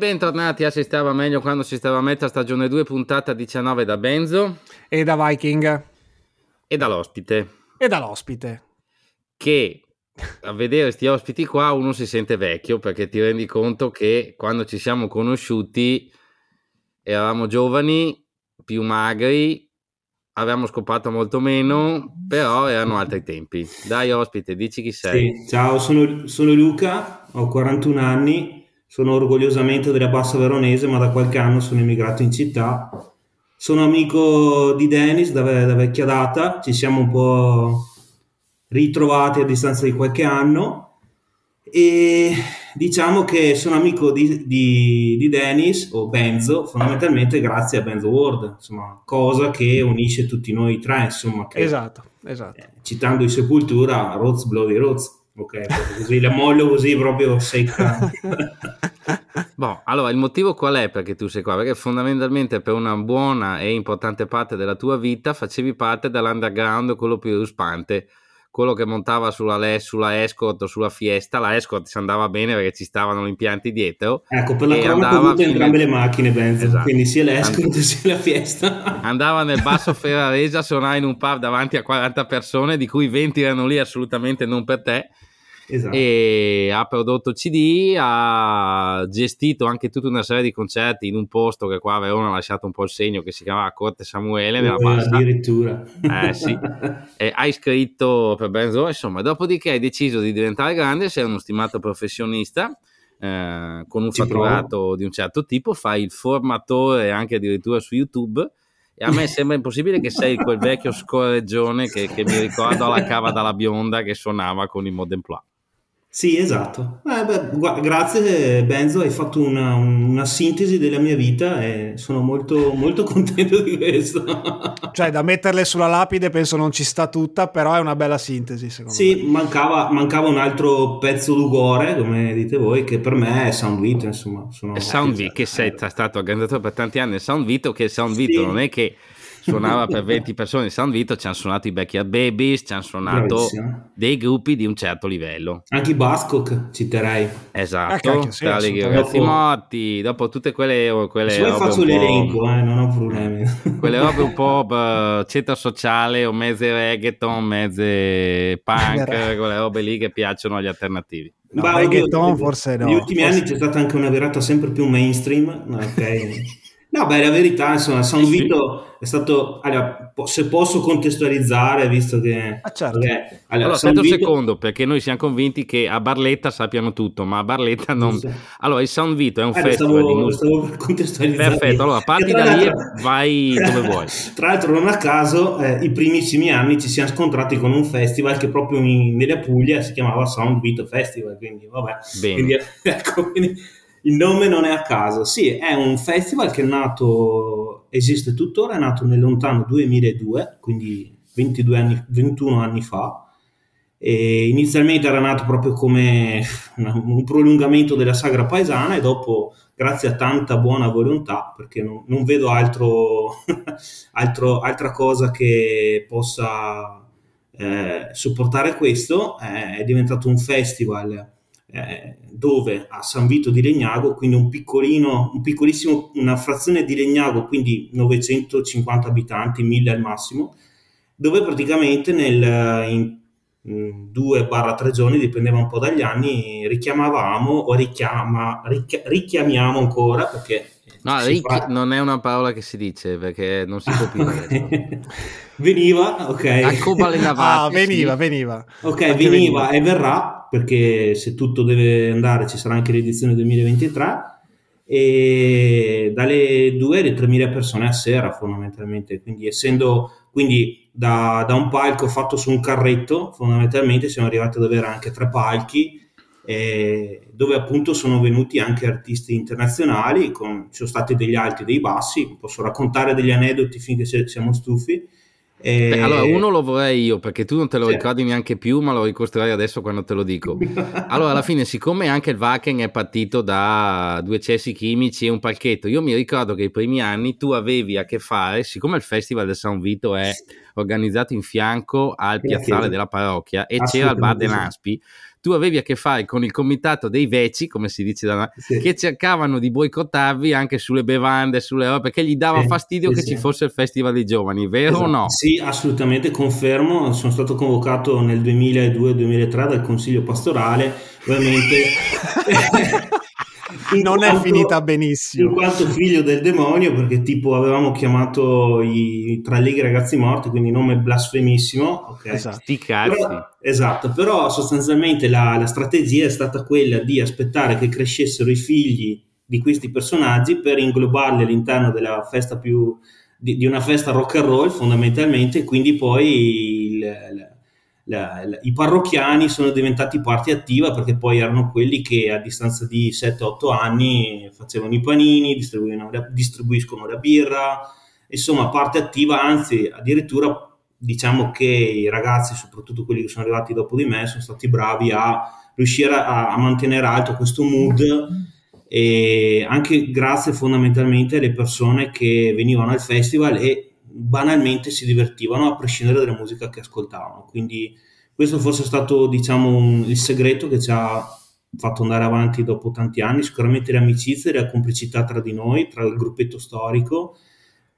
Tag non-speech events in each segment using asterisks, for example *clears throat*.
Bentornati a Si stava meglio quando si stava a metà stagione 2, puntata 19 da Benzo. E da Viking. E dall'ospite. E dall'ospite. Che a vedere questi ospiti qua uno si sente vecchio perché ti rendi conto che quando ci siamo conosciuti eravamo giovani, più magri, avevamo scopato molto meno, però erano altri tempi. Dai ospite, dici chi sei. Sì, ciao, sono, sono Luca, ho 41 anni sono orgogliosamente della Bassa Veronese, ma da qualche anno sono immigrato in città. Sono amico di Dennis da, da vecchia data, ci siamo un po' ritrovati a distanza di qualche anno e diciamo che sono amico di, di, di Dennis o Benzo fondamentalmente grazie a Benzo World, insomma, cosa che unisce tutti noi tre, insomma. Che, esatto, esatto. Eh, citando i Sepultura, Roz Bloody Roz ok? Così la mollo così proprio secca. *laughs* boh, allora il motivo qual è perché tu sei qua? Perché fondamentalmente per una buona e importante parte della tua vita facevi parte dell'underground, quello più ruspante, quello che montava sulla, sulla Escort o sulla Fiesta, la Escort ci andava bene perché ci stavano gli impianti dietro. Ecco, per la cronaca ho avuto entrambe le macchine, Benzo, esatto. quindi sia l'Escort And- sia la Fiesta. *laughs* Andava nel basso Ferraresa, suonava in un pub davanti a 40 persone, di cui 20 erano lì assolutamente non per te Esatto. e ha prodotto CD, ha gestito anche tutta una serie di concerti in un posto che qua a Verona ha lasciato un po' il segno che si chiamava Corte Samuele nella bassa. Addirittura. Eh sì. *laughs* e hai scritto per Benzo, insomma, dopodiché hai deciso di diventare grande, sei uno stimato professionista. Eh, con un Ci fatturato provo. di un certo tipo, fai il formatore anche addirittura su YouTube e a me *laughs* sembra impossibile che sei quel vecchio scorreggione che, che mi ricordo alla cava dalla bionda che suonava con i Modern Plow. Sì, esatto. Eh, beh, grazie Benzo, hai fatto una, una, sintesi della mia vita e sono molto, molto *laughs* contento di questo. *laughs* cioè, da metterle sulla lapide penso non ci sta tutta, però è una bella sintesi secondo sì, me. Sì, mancava, mancava, un altro pezzo d'ugore, come dite voi, che per me è Soundvito, insomma. Sono... Soundvito, che sei stato organizzatore per tanti anni, Soundvito, che Soundvito sì. non è che suonava per 20 persone in San Vito, ci hanno suonato i Backyard Babies, ci hanno suonato Bravissimo. dei gruppi di un certo livello. Anche i Bascock citerei. Esatto, sì, tra i ragazzi morti, dopo tutte quelle... quelle Se faccio l'elenco, eh, non ho problemi. Quelle robe un po' centro sociale o mezze reggaeton, mezze punk, quelle robe lì che piacciono agli alternativi. No, Beh, reggaeton forse no. Negli ultimi forse... anni c'è stata anche una virata sempre più mainstream, ok? *laughs* No, beh, la verità, insomma, San sì, Vito è stato, allora, se posso contestualizzare, visto che... Ah, certo. Perché, allora, allora aspetta Vito... un secondo, perché noi siamo convinti che a Barletta sappiano tutto, ma a Barletta non... Sì. Allora, il San Vito è un eh, festival stavo, di stavo per contestualizzare. Perfetto, allora parti da lì e vai dove vuoi. *laughs* Tra l'altro, non a caso, eh, i primissimi anni ci siamo scontrati con un festival che proprio in, nella Puglia si chiamava Sound Vito Festival, quindi vabbè. Bene. Quindi, *laughs* ecco, quindi il nome non è a caso, sì, è un festival che è nato, esiste tuttora, è nato nel lontano 2002, quindi 22 anni, 21 anni fa. E inizialmente era nato proprio come *laughs* un prolungamento della sagra paesana e dopo, grazie a tanta buona volontà, perché non, non vedo altro, *laughs* altro, altra cosa che possa eh, supportare questo, eh, è diventato un festival eh, dove? A San Vito di Legnago, quindi un piccolino, un piccolissimo, una frazione di Legnago, quindi 950 abitanti, 1000 al massimo, dove praticamente nel, in 2-3 giorni, dipendeva un po' dagli anni, richiamavamo o richiama, richiamiamo ancora perché No, Rick fa... non è una parola che si dice perché non si può più dire. veniva, ok. *laughs* Ah, veniva, veniva. Ok, veniva, veniva e verrà perché se tutto deve andare ci sarà anche l'edizione 2023 e dalle 2 alle 3.000 persone a sera fondamentalmente, quindi essendo quindi da, da un palco fatto su un carretto fondamentalmente siamo arrivati ad avere anche tre palchi eh, dove appunto sono venuti anche artisti internazionali, con, ci sono stati degli alti e dei bassi, posso raccontare degli aneddoti finché siamo stufi. Eh... Beh, allora, uno lo vorrei io perché tu non te lo certo. ricordi neanche più, ma lo ricostruirai adesso quando te lo dico. *laughs* Allora, alla fine, siccome anche il Wacken è partito da due cessi chimici e un palchetto, io mi ricordo che i primi anni tu avevi a che fare, siccome il Festival del San Vito è organizzato in fianco al piazzale della parrocchia e c'era il bar dell'Aspi, tu avevi a che fare con il comitato dei veci, come si dice da noi, sì. che cercavano di boicottarvi anche sulle bevande, sulle robe, perché gli dava sì, fastidio che ci fosse il Festival dei Giovani, vero esatto. o no? Sì, assolutamente, confermo. Sono stato convocato nel 2002-2003 dal Consiglio Pastorale, ovviamente... *laughs* non quanto, è finita benissimo. In quanto figlio del demonio, perché tipo avevamo chiamato i tra i ragazzi morti, quindi nome blasfemissimo. Okay. Esatto. Però, esatto, però sostanzialmente la, la strategia è stata quella di aspettare che crescessero i figli di questi personaggi per inglobarli all'interno della festa più di, di una festa rock and roll fondamentalmente, quindi poi il, la, la, i parrocchiani sono diventati parte attiva perché poi erano quelli che a distanza di 7-8 anni facevano i panini, distribuiscono la birra, insomma parte attiva, anzi addirittura diciamo che i ragazzi, soprattutto quelli che sono arrivati dopo di me, sono stati bravi a riuscire a, a mantenere alto questo mood e anche grazie fondamentalmente alle persone che venivano al festival e banalmente si divertivano a prescindere dalla musica che ascoltavano. Quindi questo forse è stato diciamo un, il segreto che ci ha fatto andare avanti dopo tanti anni, sicuramente le amicizie e la complicità tra di noi, tra il gruppetto storico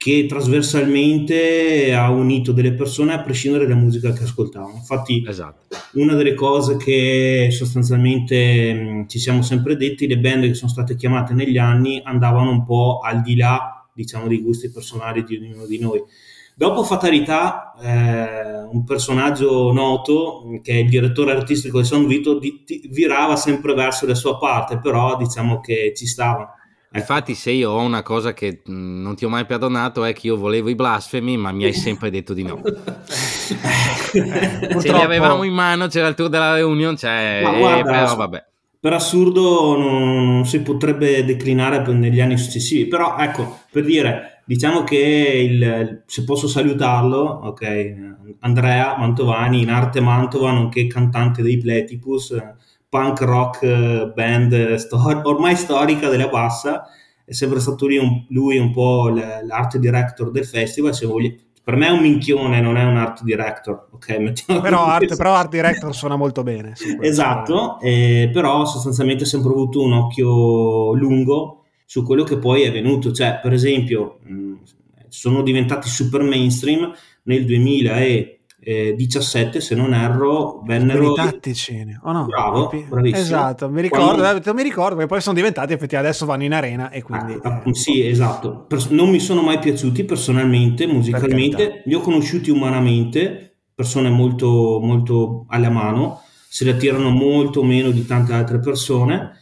che trasversalmente ha unito delle persone a prescindere dalla musica che ascoltavano. Infatti, esatto. una delle cose che sostanzialmente mh, ci siamo sempre detti, le band che sono state chiamate negli anni andavano un po' al di là diciamo, dei gusti personali di ognuno di noi. Dopo Fatalità, eh, un personaggio noto, che è il direttore artistico di Sound Vito, di, di, virava sempre verso la sua parte, però diciamo che ci stava. Infatti, se io ho una cosa che mh, non ti ho mai perdonato è che io volevo i blasfemi, ma mi hai sempre detto di no. *laughs* Se li avevamo in mano, c'era il tour della reunion, cioè, guarda, eh, però vabbè per assurdo non si potrebbe declinare negli anni successivi, però ecco, per dire, diciamo che il, se posso salutarlo, ok, Andrea Mantovani, in arte Mantova, nonché cantante dei Platypus, punk rock band stor- ormai storica della bassa, è sempre stato lui un, lui un po' l'arte director del festival, se voglio, per me è un minchione, non è un art director. Okay, *laughs* però, art, però, art, director suona molto bene. Esatto, eh, però sostanzialmente ho sempre avuto un occhio lungo su quello che poi è venuto. Cioè, per esempio, mh, sono diventati super mainstream nel 2000 e eh, 17 se non erro vennero i tattici oh no, bravo bravissimo. esatto mi ricordo Quando... Eh, mi ricordo che poi sono diventati effettivamente adesso vanno in arena e quindi ah, eh. sì esatto. Per... non mi sono mai piaciuti personalmente musicalmente. Li ho conosciuti umanamente persone molto molto alla mano. Se la tirano molto meno di tante altre persone.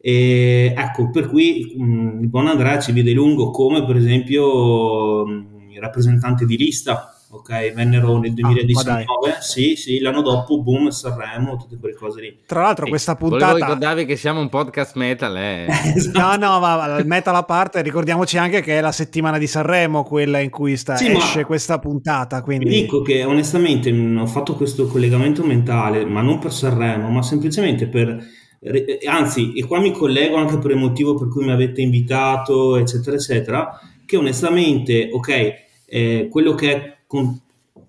E ecco per cui mh, mm, il buon Andrea ci vede lungo come per esempio mh, mm, il rappresentante di lista ok? Vennero nel 2019, ah, sì, sì, l'anno dopo, boom, Sanremo, tutte quelle cose lì. Tra l'altro questa puntata... Volevo ricordarvi che siamo un podcast metal, eh. *laughs* esatto. No, no, ma metal a parte, ricordiamoci anche che è la settimana di Sanremo, quella in cui sta, sì, esce questa puntata, quindi... dico che onestamente ho fatto questo collegamento mentale, ma non per Sanremo, ma semplicemente per anzi, e qua mi collego anche per il motivo per cui mi avete invitato, eccetera, eccetera, che onestamente, ok, eh, quello che è con,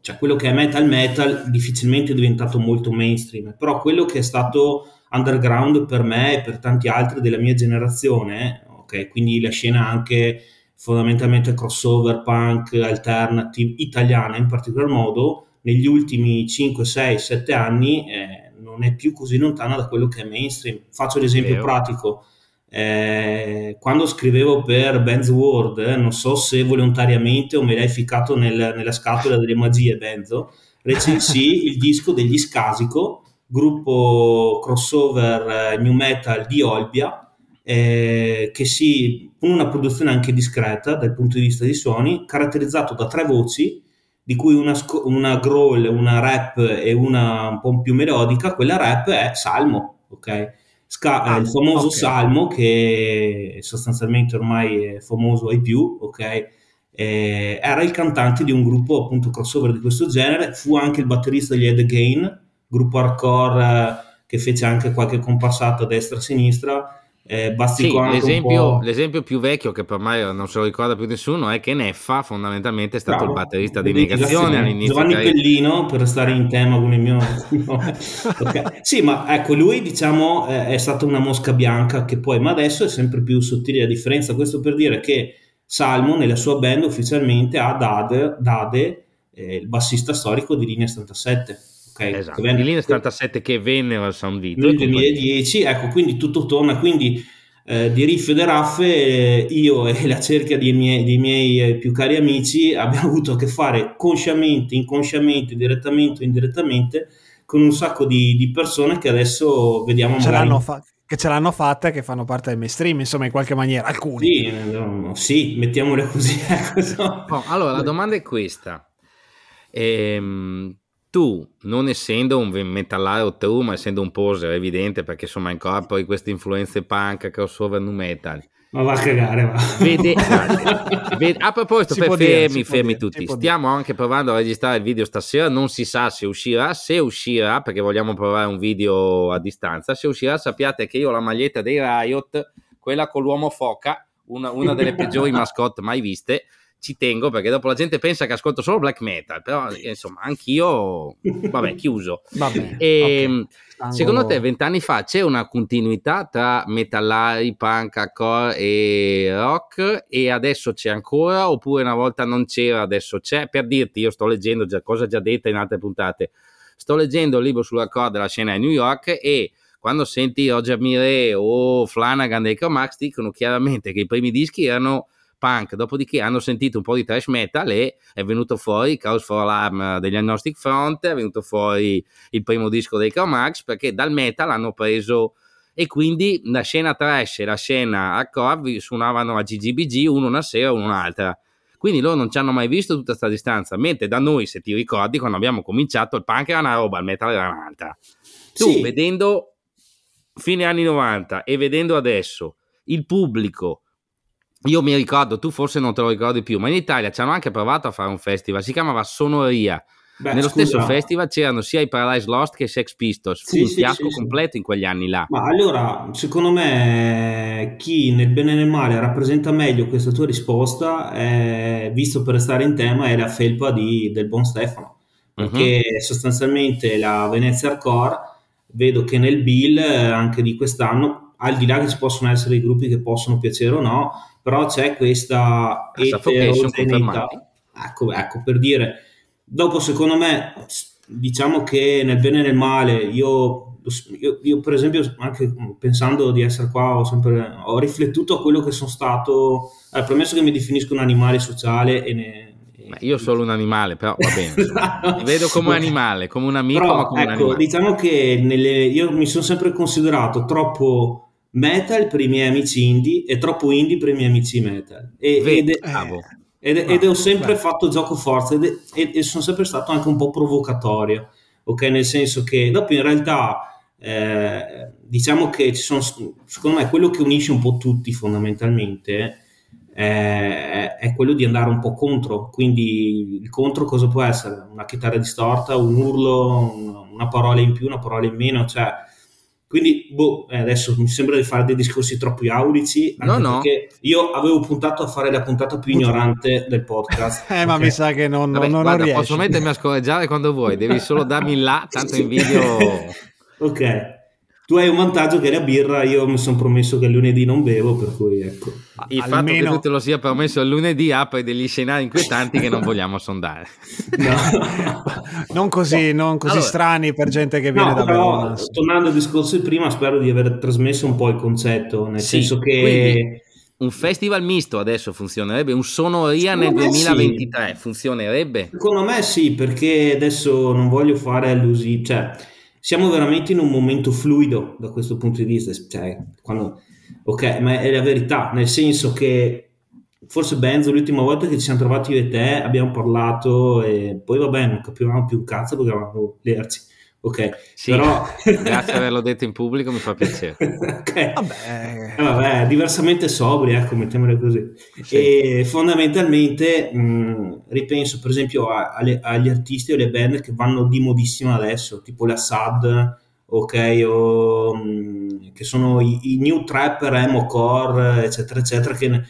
cioè quello che è metal metal difficilmente è diventato molto mainstream, però quello che è stato underground per me e per tanti altri della mia generazione, ok, quindi la scena anche fondamentalmente crossover, punk, alternative, italiana in particolar modo, negli ultimi 5, 6, 7 anni eh, non è più così lontana da quello che è mainstream. Faccio l'esempio pratico eh, quando scrivevo per Benz World, eh, non so se volontariamente o me l'hai ficcato nel, nella scatola delle magie Benzo, recensì *laughs* il disco degli Scasico, gruppo crossover eh, new metal di Olbia, eh, che si, con una produzione anche discreta dal punto di vista dei suoni, caratterizzato da tre voci, di cui una, una growl, una rap e una un po' più melodica, quella rap è Salmo, ok? Sca- ah, il famoso okay. Salmo che sostanzialmente ormai è famoso ai più, ok? Eh, era il cantante di un gruppo appunto crossover di questo genere, fu anche il batterista degli Ed Again, gruppo hardcore eh, che fece anche qualche comparsata a destra e a sinistra Eh, sì, l'esempio, l'esempio, più vecchio che per me non se lo ricorda più nessuno è che Neffa fondamentalmente è stato Bravo. il batterista di Negazione all'inizio. Giovanni Pellino, per restare in tema con il mio... okay. Sì, ma ecco, lui diciamo è stata una mosca bianca che poi, ma adesso è sempre più sottile la differenza. Questo per dire che Salmo nella sua band ufficialmente ha Dade, Dade eh, il bassista storico di Linea 77 Okay, esatto, venne, di linea 77 che vennero al Sound Video. Nel 2010, ecco, quindi tutto torna, quindi eh, di Riff e Raffe eh, io e la cerchia dei miei, dei miei eh, più cari amici abbiamo *laughs* avuto a che fare consciamente, inconsciamente, direttamente o indirettamente con un sacco di, di persone che adesso vediamo ce magari... Fa- che ce l'hanno fatta e che fanno parte del mainstream, insomma, in qualche maniera, alcuni. Sì, no, sì mettiamole così. *laughs* Ecco, no, allora, la domanda è questa. Ehm, tu, non essendo un metallaro true, ma essendo un poser evidente, perché insomma incorpori queste influenze punk, crossover, nu metal. Ma va a cagare, va. Vede, *laughs* vede, a proposito, si per fermi, dire, fermi dire, tutti. Stiamo anche provando a registrare il video stasera. Non si sa se uscirà. Se uscirà, perché vogliamo provare un video a distanza. Se uscirà, sappiate che io ho la maglietta dei Riot, quella con l'uomo foca, una, una delle peggiori mascotte mai viste ci tengo perché dopo la gente pensa che ascolto solo black metal, però insomma anch'io, vabbè, *laughs* chiuso. Vabbè, e, ehm, okay. Secondo te vent'anni fa c'è una continuità tra metallari, punk, hardcore e rock e adesso c'è ancora oppure una volta non c'era, adesso c'è? Per dirti, io sto leggendo già cosa già detta in altre puntate, sto leggendo il libro sull'hardcore della scena di New York e quando senti Roger Mire o Flanagan dei Cromax dicono chiaramente che i primi dischi erano punk, dopodiché hanno sentito un po' di trash metal e è venuto fuori Chaos for Alarm degli Agnostic Front, è venuto fuori il primo disco dei Cromax perché dal metal hanno preso e quindi la scena trash e la scena hardcore suonavano a GGBG uno una sera e uno un'altra. Quindi loro non ci hanno mai visto tutta questa distanza, mentre da noi, se ti ricordi, quando abbiamo cominciato il punk era una roba, il metal era un'altra. Tu sì. vedendo fine anni 90 e vedendo adesso il pubblico io mi ricordo, tu forse non te lo ricordi più, ma in Italia ci hanno anche provato a fare un festival, si chiamava Sonoria. Beh, Nello scusa. stesso festival c'erano sia i Paradise Lost che i Sex Pistols. Fu sì, un sì, fiasco sì, completo in quegli anni là. Ma allora, secondo me, chi nel bene e nel male rappresenta meglio questa tua risposta, è, visto per restare in tema, è la felpa di, del buon Stefano. Perché uh-huh. sostanzialmente la Venezia Hardcore, vedo che nel bill anche di quest'anno, al di là che ci possono essere i gruppi che possono piacere o no, però c'è questa eterogeneità. Ecco, ecco, per dire, dopo secondo me, diciamo che nel bene e nel male, io, io, io, per esempio, anche pensando di essere qua, ho sempre ho riflettuto a quello che sono stato, eh, premesso che mi definisco un animale sociale e ne, ma io sono un animale, però va bene. *laughs* no, vedo come un animale, come un amico, però, ma come ecco, un Diciamo che nelle, io mi sono sempre considerato troppo metal per i miei amici indie e troppo indie per i miei amici metal. E, ed, eh, ed, ed, ho sempre beh. fatto gioco forza ed, e sono sempre stato anche un po' provocatorio, ok? Nel senso che dopo in realtà eh, diciamo che ci sono, secondo me quello che unisce un po' tutti fondamentalmente eh, è quello di andare un po' contro. Quindi il contro cosa può essere? Una chitarra distorta, un urlo, una parola in più, una parola in meno, cioè quindi, boh, eh, adesso mi sembra di fare dei discorsi troppo aulici. No, no. Io avevo puntato a fare la puntata più ignorante del podcast. *laughs* eh, okay. ma mi sa che non, Vabbè, non, guarda, non Posso mettermi a scorreggiare quando vuoi, devi solo darmi là, tanto in video. *laughs* ok. Tu hai un vantaggio che è la birra, io mi sono promesso che il lunedì non bevo, per cui ecco. Il Almeno... fatto che tu te lo sia permesso il lunedì apre degli scenari inquietanti che non *laughs* vogliamo sondare. No. *laughs* non così, non così allora, strani per gente che viene no, da Verona. Tornando al discorso di prima, spero di aver trasmesso un po' il concetto, nel sì, senso che... un festival misto adesso funzionerebbe, un Sonoria nel 2023 sì. funzionerebbe? Secondo me sì, perché adesso non voglio fare allusioni, cioè siamo veramente in un momento fluido da questo punto di vista, cioè, quando, ok, ma è la verità, nel senso che forse Benzo l'ultima volta che ci siamo trovati io e te abbiamo parlato e poi vabbè non capivamo più un cazzo perché eravamo lerci ok sì, però *laughs* grazie per *laughs* averlo detto in pubblico mi fa piacere ok vabbè. Eh, vabbè diversamente sobri ecco mettiamole così sì. e fondamentalmente mh, ripenso per esempio a, a, agli artisti o alle band che vanno di modissima adesso tipo la SAD ok o mh, che sono i, i, new trapper, emo core, eccetera, eccetera, che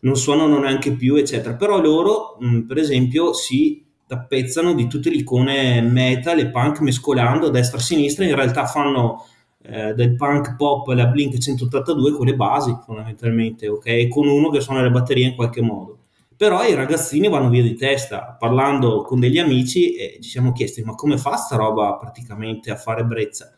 non suonano neanche più, eccetera. Però loro, mh, per esempio, si tappezzano di tutte le icone metal e punk mescolando a destra e a sinistra, in realtà fanno eh, del punk pop la Blink 182 con le basi fondamentalmente, ok? Con uno che suona le batterie in qualche modo. Però i ragazzini vanno via di testa, parlando con degli amici e ci siamo chiesti ma come fa sta roba praticamente a fare brezza?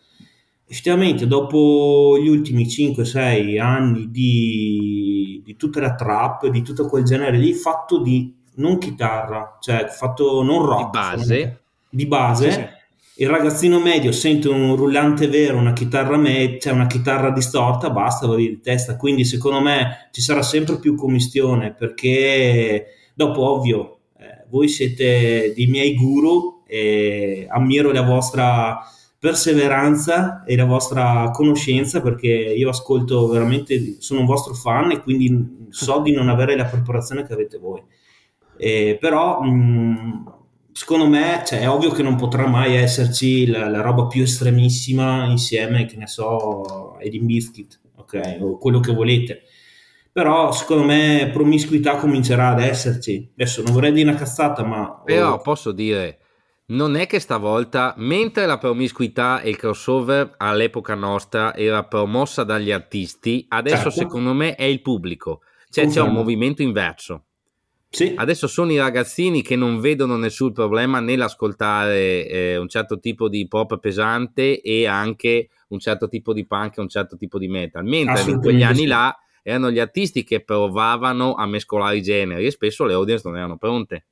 Effettivamente dopo gli ultimi 5-6 anni di, di tutta la trap, di tutto quel genere lì, fatto di non chitarra, cioè fatto non rock. Di base. Di base. Sì, sì. Il ragazzino medio sente un rullante vero, una chitarra, me- cioè una chitarra distorta, basta, va via di testa. Quindi secondo me ci sarà sempre più commistione perché dopo, ovvio, eh, voi siete dei miei guru e ammiro la vostra perseveranza e la vostra conoscenza perché io ascolto veramente, sono un vostro fan e quindi so di non avere la preparazione che avete voi. Eh, però mh, secondo me cioè, è ovvio che non potrà mai esserci la, la, roba più estremissima insieme, che ne so, Edin Biscuit, ok, o quello che volete. Però secondo me promiscuità comincerà ad esserci. Adesso non vorrei dire una cazzata, ma... Però posso dire, non è che stavolta, mentre la promiscuità e il crossover all'epoca nostra era promossa dagli artisti, adesso certo. secondo me è il pubblico. Cioè Confermo. c'è un movimento inverso sì. Adesso sono i ragazzini che non vedono nessun problema nell'ascoltare eh, un certo tipo di pop pesante e anche un certo tipo di punk e un certo tipo di metal, mentre in quegli anni là erano gli artisti che provavano a mescolare i generi e spesso le audience non erano pronte.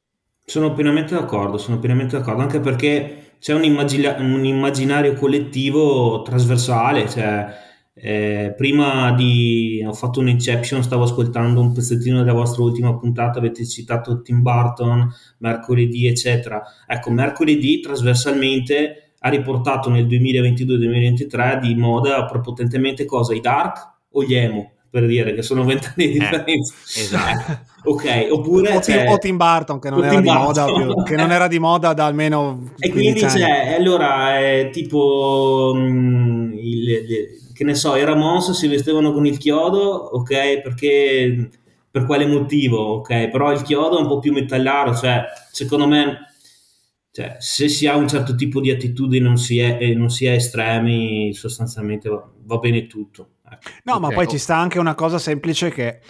Sono pienamente d'accordo, sono pienamente d'accordo, anche perché c'è un, immagina- un immaginario collettivo trasversale, cioè eh, prima di ho fatto un inception, stavo ascoltando un pezzettino della vostra ultima puntata, avete citato Tim Burton, mercoledì, eccetera. Ecco, mercoledì trasversalmente ha riportato nel 2022-2023 di moda prepotentemente cosa? I dark o gli emo? Per dire che sono vent'anni di eh, differenza. Eh, esatto. *laughs* ok, oppure o, cioè, o Tim Burton che non, era di, moda, più, che non era di moda da almeno e quindi c'è allora è tipo mh, mm, il, il che ne so, i Ramos si vestivano con il chiodo, ok, perché per quale motivo, ok, però il chiodo è un po' più metallaro, cioè, secondo me, cioè, se si ha un certo tipo di attitudine non si è, e non si è estremi, sostanzialmente va, va bene tutto. Ecco. No, okay. ma poi ci sta anche una cosa semplice che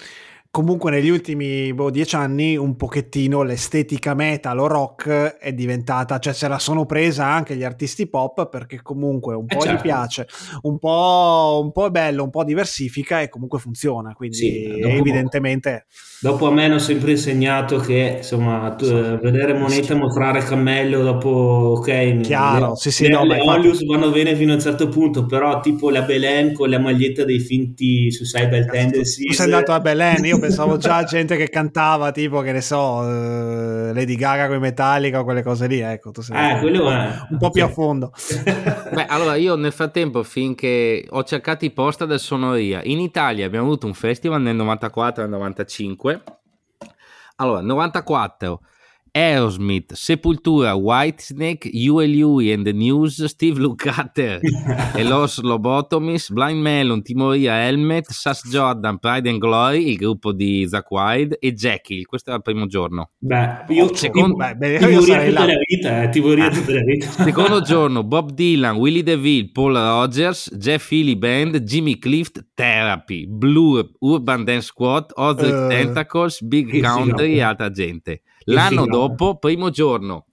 comunque negli ultimi boh, dieci anni un pochettino l'estetica metal o rock è diventata, cioè se la sono presa anche gli artisti pop perché comunque un eh, po' eh certo. gli piace, un po', un po', è bello, un po' diversifica e comunque funziona, quindi sì, evidentemente... Dopo a me hanno sempre insegnato che insomma tu, so, vedere moneta sì. mostrare cammello dopo ok chiaro le, sì sì le, no, le Olius vanno bene fino a un certo punto però tipo la Belen con la maglietta dei finti su Cyber Tendencies tu sei andato a Belen io pensavo già a gente che cantava tipo che ne so uh, Lady Gaga con i Metallica o quelle cose lì ecco tu sei eh, quello è. un po' più a fondo *laughs* beh allora io nel frattempo finché ho cercato i post del Sonoria in Italia abbiamo avuto un festival nel 94 nel 95 allora 94 Aerosmith, Sepultura, Whitesnake, Huey Louie and the News, Steve Lukather *laughs* e Los Lobotomies, Blind Melon, Timoria Helmet, Sass Jordan, Pride and Glory, il gruppo di Zack Wild e Jackie. Questo era il primo giorno. Beh, io, secondo, beh, beh, Timoria tutta la vita, eh, Timoria ah. tutta la vita. *laughs* Secondo giorno, Bob Dylan, Willie DeVille, Paul Rogers, Jeff Healy Band, Jimmy Clift, Therapy, Blue, Urban Dance Squad, Ozzy uh, Tentacles, Big Country e altra gente. L'anno dopo, primo giorno,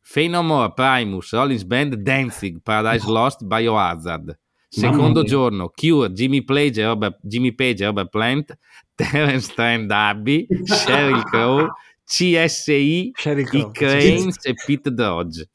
Fenomore, Primus, Rollins Band, Danzig, Paradise Lost, Biohazard. Secondo giorno, Cure, Jimmy Page, Robert, Jimmy Page, Robert Plant, *laughs* Terence Trend Abbey, Sheryl Crow, CSI, i Cranes e Pete Dodge.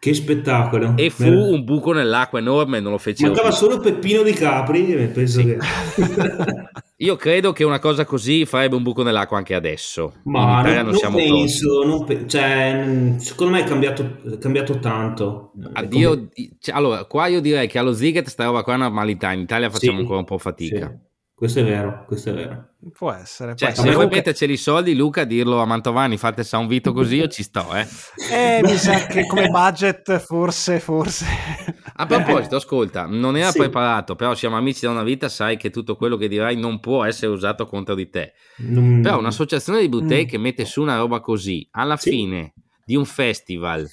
Che spettacolo! E fu Beh. un buco nell'acqua enorme, non lo fecero. Mancava solo Peppino di Capri, penso sì. che... *laughs* Io credo che una cosa così farebbe un buco nell'acqua anche adesso. Ma non, non, siamo penso, non pe- cioè, secondo me è cambiato, è cambiato tanto. Addio, come... cioè, allora, qua io direi che allo Ziget sta roba qua è una normalità, in Italia facciamo sì, ancora un po' fatica. Sì. Questo è vero, questo è vero. Può essere. Cioè, può se essere. vuoi metterceli i soldi, Luca, dirlo a Mantovani, fate San Vito così, io ci sto, eh. Eh, mi sa che come budget forse, forse... A proposito, ascolta, non era Sì. preparato, però siamo amici da una vita, sai che tutto quello che dirai non può essere usato contro di te. Non- Però un'associazione di boutique Mm. che mette su una roba così, alla Sì. fine di un festival,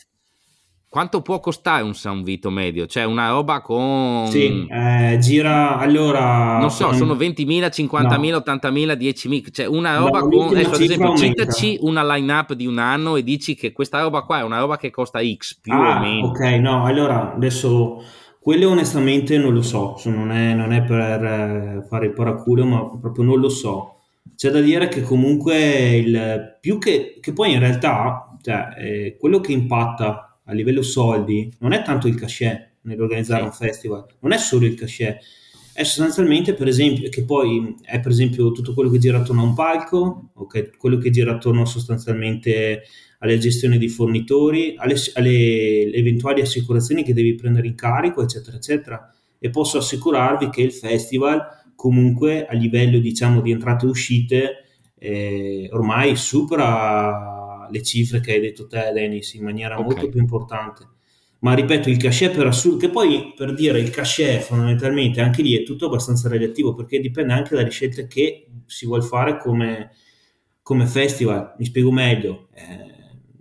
quanto può costare un San Vito medio? Cioè una roba con... Sì, eh, gira allora. Non so, con- sono 20.000, 50.000, No. 80.000, 10.000, cioè una roba No, con... Adesso ad cifra esempio aumenta. citaci una line-up di un anno e dici che questa roba qua è una roba che costa X, più Ah, o meno. ok, no, allora adesso quello onestamente non lo so, so, non è, non è per eh, fare il paraculo, ma proprio non lo so. C'è da dire che comunque il più che, che poi in realtà, cioè, eh, quello che impatta a livello soldi non è tanto il cachet nell'organizzare un festival, non è solo il cachet, è sostanzialmente per esempio che poi è per esempio tutto quello che gira attorno a un palco, ok, quello che gira attorno sostanzialmente alle gestioni di fornitori, alle, alle eventuali assicurazioni che devi prendere in carico, eccetera, eccetera. E posso assicurarvi che il festival, comunque, a livello diciamo di entrate e uscite, eh, ormai supera le cifre che hai detto te, Dennis, in maniera Ok. molto più importante. Ma ripeto, il cachet per assurdo, che poi per dire il cachet fondamentalmente anche lì è tutto abbastanza relativo perché dipende anche dalle scelte che si vuole fare come, come festival. Mi spiego meglio. Eh,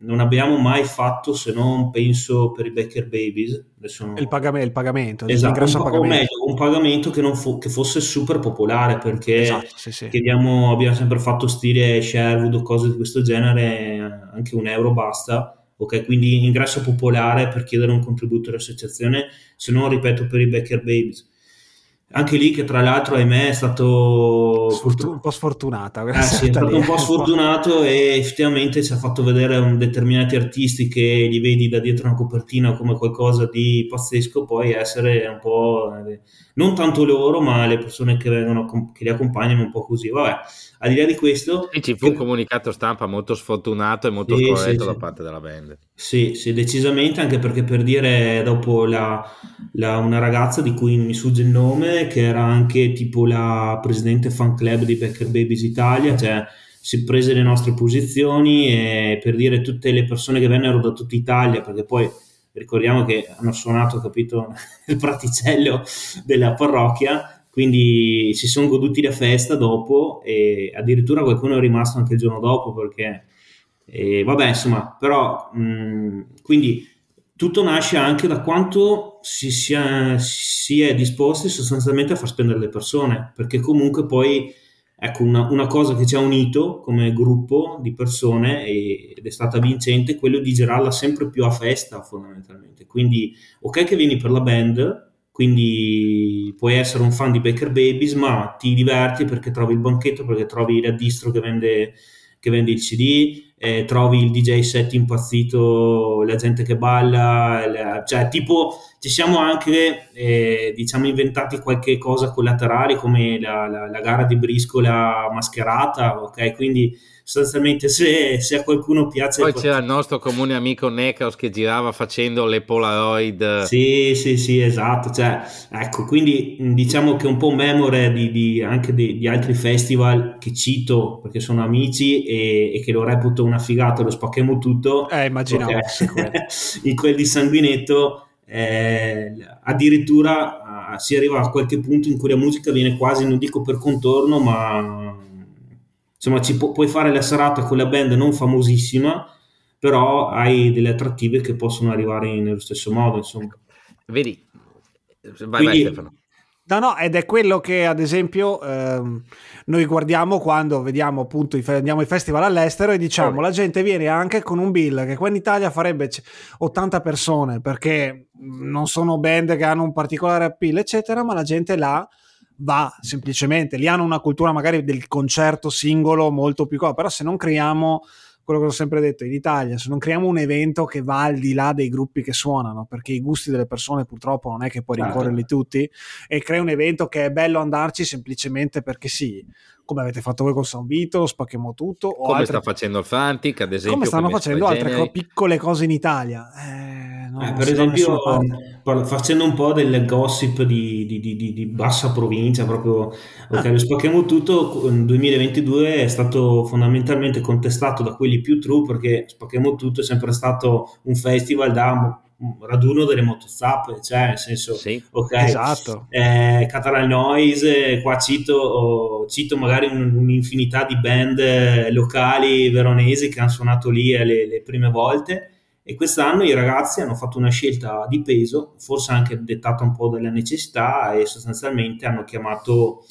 non abbiamo mai fatto, se non penso per i Baker Babies, non- Il, pagame- il pagamento, Esatto, un, l'ingresso a pa- o pagamento. meglio, un pagamento che, non fu- che fosse super popolare perché Esatto, sì, sì. chiediamo, abbiamo sempre fatto stile Sherwood o cose di questo genere, anche un euro basta. Ok, quindi ingresso popolare per chiedere un contributo all'associazione, se non ripeto per i Baker Babies. Anche lì, che tra l'altro, ahimè, è stato Sfortu- un po' sfortunata. eh quella sì, è stato un po' sfortunato e effettivamente ci ha fatto vedere un- determinati artisti che li vedi da dietro una copertina come qualcosa di pazzesco, poi essere un po' eh, non tanto loro, ma le persone che, vengono, che li accompagnano un po' così. Vabbè, al di là di questo, Sì, ci fu un comunicato stampa molto sfortunato e molto Sì, scorretto sì, da sì. parte della band. Sì, sì, decisamente, anche perché per dire dopo la, la- una ragazza di cui mi sfugge il nome, che era anche tipo la presidente fan club di Becker Babies Italia, cioè si prese le nostre posizioni e per dire tutte le persone che vennero da tutta Italia, perché poi ricordiamo che hanno suonato, capito, *laughs* il praticello della parrocchia, quindi si sono goduti la festa dopo e addirittura qualcuno è rimasto anche il giorno dopo perché e vabbè, insomma, però mh, quindi tutto nasce anche da quanto si, sia, si è disposti sostanzialmente a far spendere le persone, perché comunque poi ecco una, una cosa che ci ha unito come gruppo di persone e- ed è stata vincente è quello di girarla sempre più a festa fondamentalmente. Quindi, ok che vieni per la band, quindi puoi essere un fan di Baker Babies, ma ti diverti perché trovi il banchetto, perché trovi la distro che vende, che vende il CD, eh, trovi il DJ set impazzito, la gente che balla, la- cioè tipo ci siamo anche eh, diciamo inventati qualche cosa collaterale come la, la- la gara di briscola mascherata, ok? Quindi sostanzialmente se, se a qualcuno piace... Poi c'era il nostro comune amico Necros che girava facendo le Polaroid. Sì, sì, sì, esatto. Cioè, ecco, quindi diciamo che un po' memore di, di- anche di, di altri festival che cito perché sono amici e, e che lo reputo una figata, lo spacchiamo tutto. Eh, immaginavo quello. *laughs* in quel di Sanguinetto eh, addirittura ah, si arriva a qualche punto in cui la musica viene quasi, non dico per contorno, ma insomma ci pu- puoi fare la serata con la band non famosissima, però hai delle attrattive che possono arrivare in- nello stesso modo, insomma. Vedi, vai, vai Quindi- Stefano. No, no, ed è quello che ad esempio ehm, noi guardiamo quando vediamo appunto andiamo ai festival all'estero e diciamo Oh. la gente viene anche con un bill che qua in Italia farebbe c- 80 persone perché non sono band che hanno un particolare appeal eccetera, ma la gente là va semplicemente, lì hanno una cultura magari del concerto singolo molto più però se non creiamo quello che ho sempre detto in Italia, se non creiamo un evento che va al di là dei gruppi che suonano, perché i gusti delle persone purtroppo non è che puoi Certo. rincorrerli tutti, e crea un evento che è bello andarci semplicemente perché sì, come avete fatto voi con San Vito, spacchiamo tutto, o Come altre- sta facendo il Frantic, ad esempio. come stanno con i facendo altre generi. co- piccole cose in Italia. Eh, no, Eh, per esempio, facendo un po' del gossip di, di- di- di- di bassa provincia, proprio, ok, lo spacchiamo tutto, nel 2022 è stato fondamentalmente contestato da quelli più true perché spacchiamo tutto è sempre stato un festival da raduno delle motozappe, cioè nel senso, Sì. ok, Esatto. eh, Catalan Noise, qua cito, oh, cito magari un- un'infinità di band eh, locali veronesi che hanno suonato lì eh, le, le prime volte e quest'anno i ragazzi hanno fatto una scelta di peso, forse anche dettata un po' dalle necessità e sostanzialmente hanno chiamato,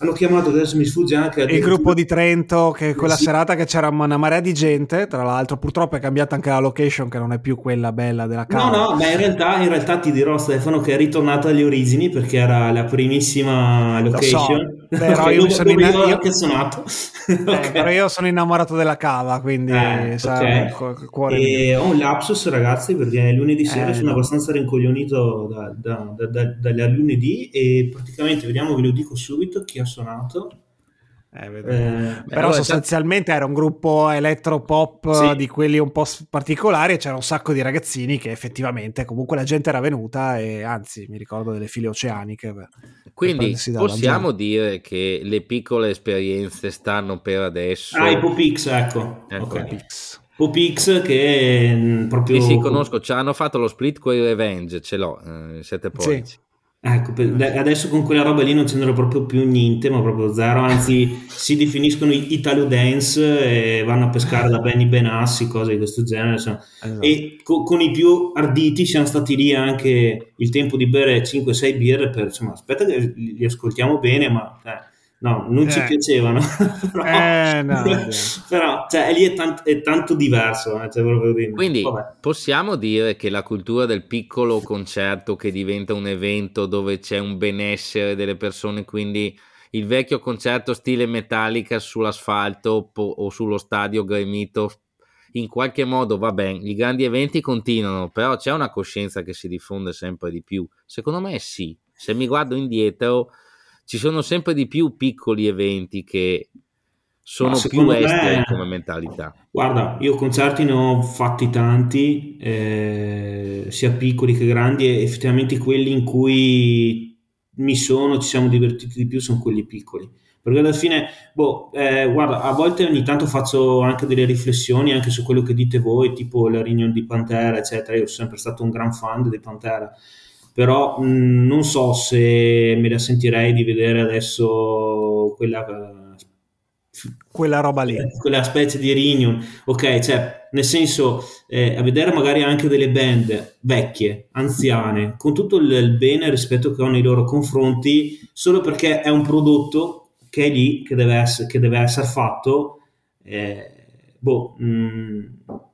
hanno chiamato adesso mi sfugge anche Il gruppo di Trento, che quella Sì. serata che c'era una marea di gente, tra l'altro purtroppo è cambiata anche la location che non è più quella bella della No, casa. no, ma in realtà, in realtà ti dirò Stefano che è ritornato alle origini perché era la primissima Lo so, location. però Ok, io sono in- io. *laughs* Eh, Ok. però io sono innamorato della cava, quindi Eh, sa, ok. cu- cu- cuore mio. E ho un lapsus, ragazzi, perché lunedì sera Eh, sono no. abbastanza rincoglionito da, da, da, da, da lunedì e praticamente vediamo, ve lo dico subito chi ha suonato. Eh. Eh, Però sostanzialmente era un gruppo elettropop Sì. di quelli un po' particolari e c'era un sacco di ragazzini che effettivamente comunque la gente era venuta e anzi mi ricordo delle file oceaniche. per Quindi possiamo dire che le piccole esperienze stanno per adesso. ah, i Popix, ecco. Ecco, Ok. Pix. Popix che mh, proprio... Sì, sì, conosco, ci hanno fatto lo split con i Revenge, ce l'ho, eh, siete pollici. Ecco, adesso con quella roba lì non c'entra proprio più niente, ma proprio zero, anzi *laughs* si definiscono Italo Dance e vanno a pescare da Benny Benassi, cose di questo genere. insomma. Esatto. E co- con i più arditi siamo stati lì anche il tempo di bere 5-6 birre per, insomma, aspetta che li li ascoltiamo bene, ma eh, no, non ci Eh. piacevano. *laughs* però, Eh, no, *laughs* però, cioè, lì è, tant- è tanto diverso. eh, cioè, proprio di- Quindi vabbè. possiamo dire che la cultura del piccolo concerto che diventa un evento dove c'è un benessere delle persone, quindi il vecchio concerto stile Metallica sull'asfalto po- o sullo stadio gremito, in qualche modo va bene, i grandi eventi continuano, però c'è una coscienza che si diffonde sempre di più. Secondo me sì, se mi guardo indietro ci sono sempre di più piccoli eventi che sono più esteri come mentalità. Guarda, io concerti ne ho fatti tanti, eh, sia piccoli che grandi, e effettivamente quelli in cui mi sono, ci siamo divertiti di più sono quelli piccoli. Perché alla fine, boh, eh, guarda, a volte ogni tanto faccio anche delle riflessioni anche su quello che dite voi, tipo la riunione di Pantera, eccetera. Io sono sempre stato un gran fan di Pantera, però mh, non so se me la sentirei di vedere adesso quella Quella roba lì. quella specie di reunion, ok, cioè nel senso eh, a vedere magari anche delle band vecchie, anziane, con tutto il, il bene rispetto che ho nei loro confronti, solo perché è un prodotto che è lì, che deve essere, che deve essere fatto, eh, boh, mm,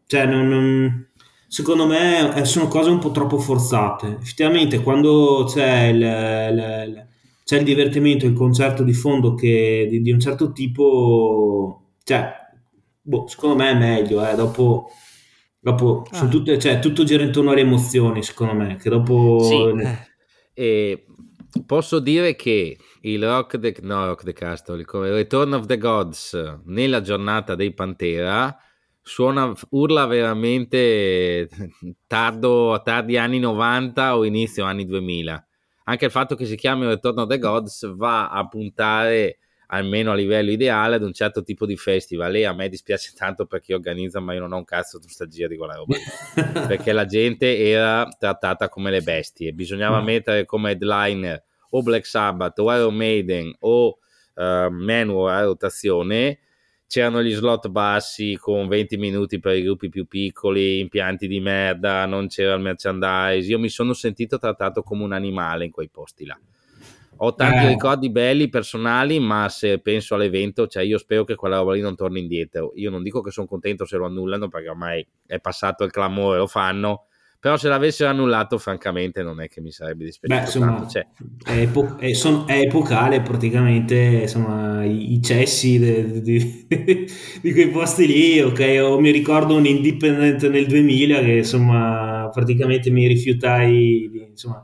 cioè non, non- secondo me eh, sono cose un po' troppo forzate. Effettivamente quando c'è il, il- c'è il divertimento, il concerto di fondo che, di, di un certo tipo, cioè, boh, secondo me è meglio, eh, dopo, dopo sono Ah. tutte, cioè, tutto gira intorno alle emozioni, secondo me, che dopo... Sì. Eh, E posso dire che il Rock the, no, Rock the Castle, il Return of the Gods nella giornata dei Pantera suona, urla veramente tardo, tardi anni 90 o inizio anni 2000. Anche il fatto che si chiami Return of the Gods va a puntare almeno a livello ideale ad un certo tipo di festival e a me dispiace tanto per chi organizza ma io non ho un cazzo di nostalgia di quella roba *laughs* perché la gente era trattata come le bestie. Bisognava Mm. mettere come headliner o Black Sabbath o Iron Maiden o eh, Manowar a rotazione. C'erano gli slot bassi con 20 minuti per i gruppi più piccoli, impianti di merda, non c'era il merchandise. Io mi sono sentito trattato come un animale in quei posti là. Ho tanti Eh. ricordi belli, personali, ma se penso all'evento, cioè io spero che quella roba lì non torni indietro. Io non dico che sono contento se lo annullano, perché ormai è passato il clamore, lo fanno. Però se l'avessero annullato, francamente, non è che mi sarebbe dispiaciuto Beh, insomma, tanto. Cioè, è, epo- è- son- è epocale praticamente, insomma, i, i cessi de- di, *laughs* di quei posti lì, ok? O mi ricordo un Independent nel 2000 che, insomma, praticamente mi rifiutai, insomma,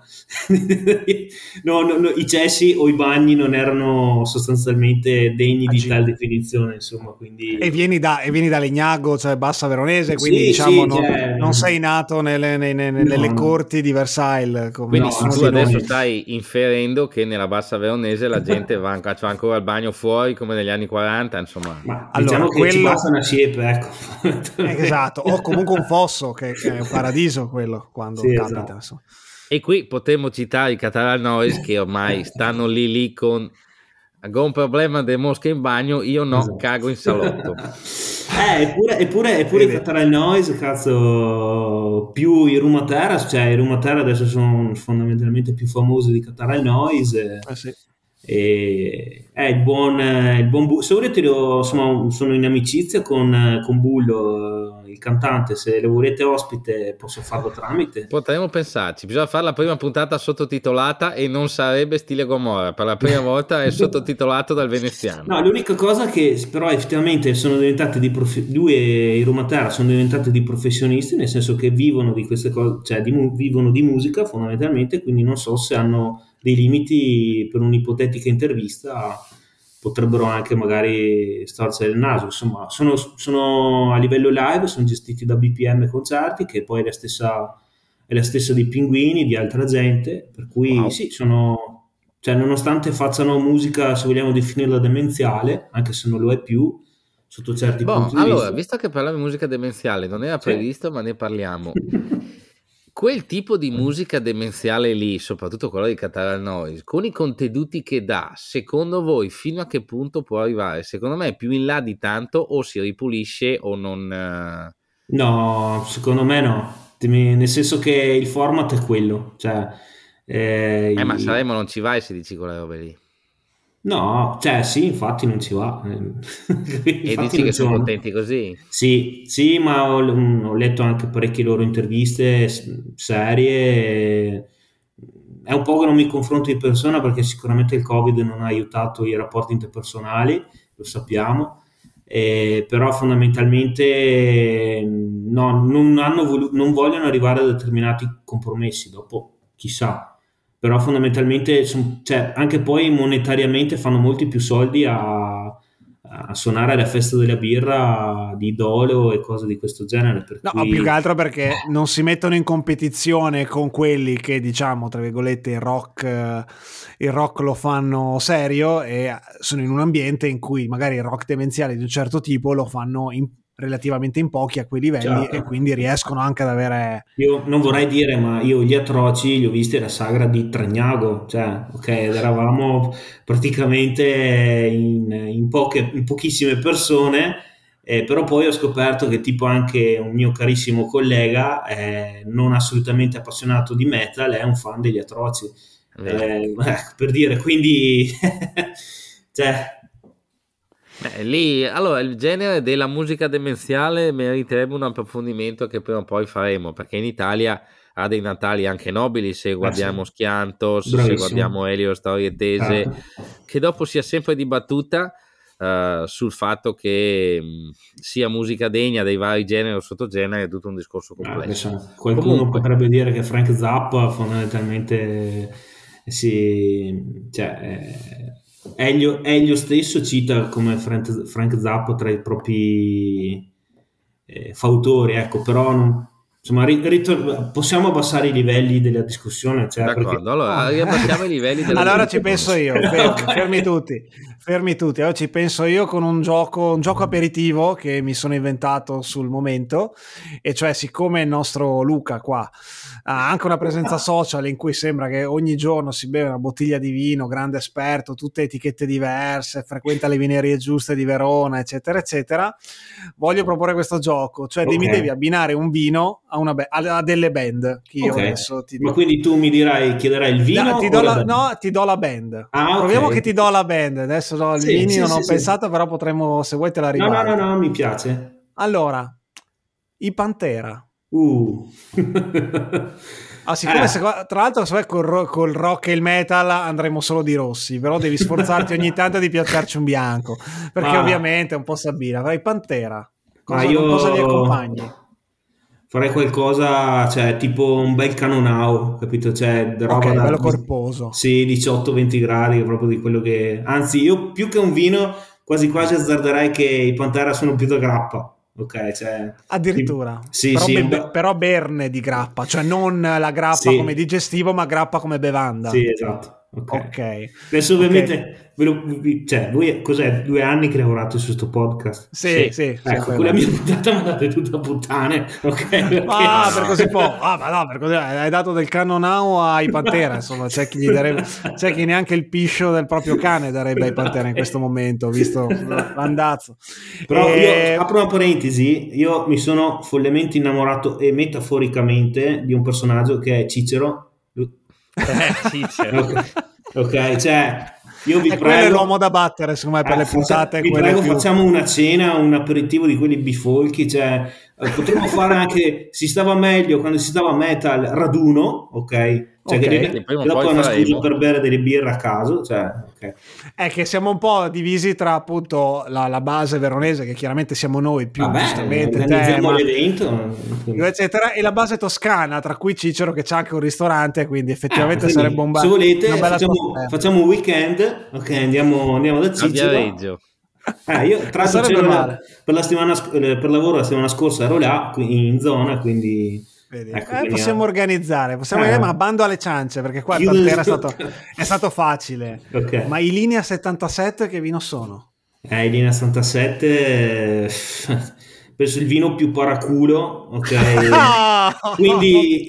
*laughs* no, no, no, i cessi o i bagni non erano sostanzialmente degni di tal definizione, insomma, quindi... E vieni da, e vieni da Legnago, cioè Bassa Veronese, quindi sì, diciamo sì, non, cioè... non, sei nato nelle, nelle, nelle corti di Versailles. Come quindi tu adesso noi. stai inferendo che nella Bassa Veronese la gente va, va ancora al bagno fuori come negli anni 40, insomma... Ma allora, diciamo che quello... ci basta una siepe, ecco. esatto, o comunque un fosso, che, che, è un paradiso quello, quando sì, capita. Esatto. E qui potremmo citare i Catalan Noise che ormai *laughs* stanno lì lì con ho un problema delle mosche in bagno, io no, esatto. cago in salotto. *laughs* eh, eppure, eppure, eppure i Catalan Noise, cazzo, più i Rumatera, cioè i Rumatera adesso sono fondamentalmente più famosi di Catalan Noise. Eh sì. E è il buon, il buon Bu- se volete insomma, sono in amicizia con, con Bullo il cantante se lo volete ospite posso farlo tramite. Potremmo pensarci bisogna fare la prima puntata sottotitolata e non sarebbe stile Gomorra per la prima volta è *laughs* sottotitolato dal veneziano. No l'unica cosa che però effettivamente sono diventati di prof- due i Rumatera sono diventati di professionisti nel senso che vivono di queste cose cioè di, vivono di musica fondamentalmente quindi non so se hanno dei limiti per un'ipotetica intervista potrebbero anche magari storzere il naso. Insomma, sono, sono, a livello live, sono gestiti da BPM Concerti, che poi è la stessa, è la stessa dei Pinguini, di altra gente, per cui wow. sì, sono, cioè, nonostante facciano musica, se vogliamo definirla demenziale, anche se non lo è più, sotto certi bon, punti di allora, vista. visto che parliamo di musica demenziale, non era previsto, sì. ma ne parliamo. *laughs* quel tipo di musica demenziale lì, soprattutto quella di Catalan Noise, con i contenuti che dà, secondo voi fino a che punto può arrivare? Secondo me è più in là di tanto o si ripulisce o non... Eh, no, secondo me no, nel senso che il format è quello, cioè... Eh, eh ma Saremo non ci vai se dici quelle robe lì. No, cioè sì, infatti non ci va. *laughs* e dici che sono contenti così? Sì, sì, ma ho, mm, ho, letto anche parecchie loro interviste serie. È un po' che non mi confronto di persona perché sicuramente il Covid non ha aiutato i rapporti interpersonali, lo sappiamo, eh, però fondamentalmente no, non, volu- non vogliono arrivare a determinati compromessi, dopo chissà però fondamentalmente cioè, anche poi monetariamente fanno molti più soldi a, a suonare alla festa della birra di Dolo e cose di questo genere. No, cui... più che altro perché non si mettono in competizione con quelli che diciamo, tra virgolette, il rock, il rock lo fanno serio e sono in un ambiente in cui magari il rock demenziale di un certo tipo lo fanno in relativamente in pochi a quei livelli certo. e quindi riescono anche ad avere... Io non vorrei dire, ma io gli atroci li ho visti alla sagra di Tragnago, cioè, ok, eravamo praticamente in, in, poche, in pochissime persone, eh, però poi ho scoperto che tipo anche un mio carissimo collega, eh, non assolutamente appassionato di metal, è un fan degli atroci. Eh, *laughs* per dire, quindi... *laughs* cioè, Beh, lì, allora, il genere della musica demenziale meriterebbe un approfondimento che prima o poi faremo, perché in Italia ha dei natali anche nobili, se guardiamo eh sì. Schiantos, Bravissimo. se guardiamo Elio Storie Tese, ah. che dopo sia sempre dibattuta uh, sul fatto che mh, sia musica degna dei vari generi o sottogeneri è tutto un discorso ah, complesso. Ah, qualcuno Comunque, potrebbe dire che Frank Zappa fondamentalmente si... Cioè, eh, Elio, Elio stesso cita come Frank, Frank Zappa tra i propri eh, fautori, ecco, però non, insomma, ritor- possiamo abbassare i livelli della discussione. Cioè D'accordo, perché... allora abbassiamo i livelli della *laughs* Allora ci penso io, fermi, *laughs* okay. fermi, tutti, fermi tutti. Allora ci penso io con un gioco, un gioco aperitivo che mi sono inventato sul momento, e cioè siccome il nostro Luca qua ha anche una presenza social in cui sembra che ogni giorno si beve una bottiglia di vino, grande esperto, tutte etichette diverse, frequenta le vinerie giuste di Verona, eccetera, eccetera, voglio proporre questo gioco, cioè okay. mi devi abbinare un vino a, una be- a delle band che io okay. adesso ti dico. Ma quindi tu mi dirai, chiederai il vino? No, ti do, la, no, ti do la band. Ah, Proviamo che ti do la band, adesso no, il sì, vini sì, non sì, ho pensato, però potremmo, se vuoi te la ribalto. No, no, no, no, mi piace. Allora, i Pantera. Uh. Ah, siccome eh. se, tra l'altro se col, col, rock e il metal andremo solo di rossi, però devi sforzarti ogni tanto di piazzarci un bianco, perché ah. ovviamente è un po' Sabina. Vai Pantera, cosa, io... cosa li accompagni? Farei qualcosa, cioè tipo un bel canonau, capito? Cioè, roba Ok, da bello corposo. Sì, 18-20 gradi, proprio di quello che... Anzi, io più che un vino, quasi quasi azzarderei che i Pantera sono più da grappa. Ok, cioè... Addirittura. Sì, però, sì, be- bel- però berne di grappa, cioè non la grappa Sì. come digestivo, ma grappa come bevanda. Sì, esatto. Ok. Ok. Adesso ovviamente, ve lo- vi- cioè, voi cos'è? Due anni che lavorate su questo podcast? Sì, sì. sì, Ecco, sì, quella mia puntata mandate tutta a puttane, ok? Perché- *laughs* Ah, per così po'. Ah, ma no, per così hai dato del canonau ai Pantera, insomma, c'è chi, gli darebbe, c'è chi neanche il piscio del proprio cane darebbe ai Pantera in questo momento, visto l'andazzo. Però E- io, apro una parentesi, io mi sono follemente innamorato e metaforicamente di un personaggio che è Cicero. Eh, Cicero. Ok, ok, cioè io vi e è prego... l'uomo da battere, secondo me, per Eh, le faccia- puntate. vi prego, più- facciamo una cena, un aperitivo di quelli bifolchi. Cioè, eh, potremmo fare anche si stava meglio quando si stava metal raduno, ok? Cioè, Ok. che, prima dopo poi è una scusa per bere delle birre a caso. Cioè, ok. È che siamo un po' divisi tra appunto la, la base veronese, che chiaramente siamo noi più Vabbè, giustamente, te, ma- l'evento. eccetera, e la base toscana, tra cui Cicero che c'ha anche un ristorante, quindi effettivamente Eh, quindi, sarebbe un ba- se volete facciamo, atmosfera. facciamo un weekend ok andiamo, andiamo da Cicero. Eh, io tra l'altro per, la eh, per lavoro la settimana scorsa ero là in zona quindi? Ecco, Eh, possiamo organizzare, possiamo Eh. organizzare, ma bando alle ciance perché qua il è stato, è stato facile. Ok. Ma i linea 77 che vino sono? Eh, in linea 67 eh, penso il vino più paraculo ok *laughs* quindi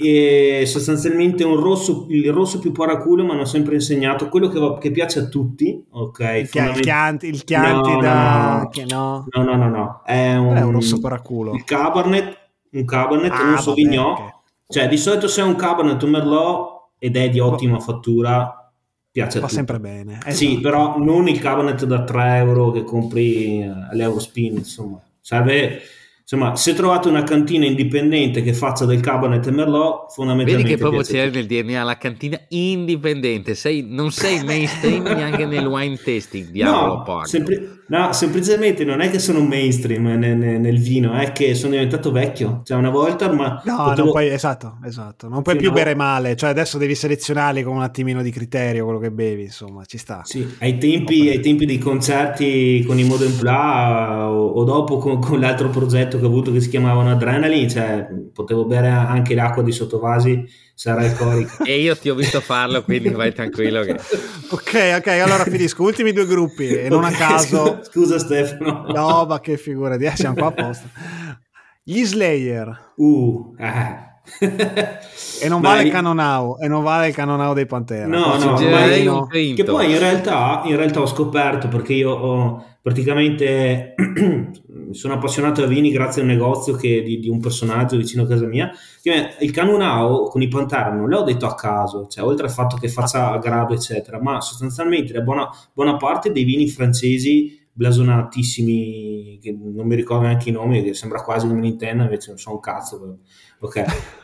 eh, sostanzialmente un rosso il rosso più paraculo mi hanno sempre insegnato quello che, va- che piace a tutti ok il, fondament- Chianti, il Chianti No, da... no. Che no? no no no no è un, È un rosso paraculo. il Cabernet un Cabernet Ah, un vabbè, Sauvignon ok. cioè di solito se è un Cabernet un Merlot ed è di ottima fattura piace a Va sempre bene. sì, esatto. però non il cabinet da 3 euro che compri eh, all'Eurospin, insomma. Serve, insomma, se trovate una cantina indipendente che faccia del cabinet e Merlot, fondamentalmente Vedi che proprio c'è nel DNA la cantina indipendente, sei, non sei mainstream *laughs* neanche nel wine tasting, diavolo No, porco. sempli- no, semplicemente non è che sono mainstream nel, nel- vino, è che sono diventato vecchio. Cioè, una volta ormai No, potevo- non puoi, esatto, esatto. Non puoi Sì, più no. bere male, cioè adesso devi selezionare con un attimino di criterio quello che bevi, insomma, ci sta. Sì, ai tempi, ai tempi dei concerti con i Modern Pla o, o dopo con, con l'altro progetto che ho avuto che si chiamavano Adrenaline, cioè potevo bere anche l'acqua di sottovasi, sarà alcolica. E io ti ho visto farlo, quindi vai tranquillo che... Ok, ok, allora finisco. Ultimi due gruppi e non a caso. Scusa, *laughs* scusa Stefano. No, ma che figura di siamo qua apposta. Gli Slayer Uh, eh. E non vale il Canonau e non vale il Canonau dei Pantera. No, no, ma- un Che poi in realtà, in realtà ho scoperto perché io ho praticamente mi *clears throat* sono appassionato a vini grazie a un negozio che- di, di un personaggio vicino a casa mia. Che il Canunao con i Pantera non l'ho detto a caso, cioè oltre al fatto che faccia a grado, eccetera, ma sostanzialmente la buona, buona parte dei vini francesi blasonatissimi, che non mi ricordo neanche i nomi, che sembra quasi che me ne intenda, invece non so un cazzo. Ok,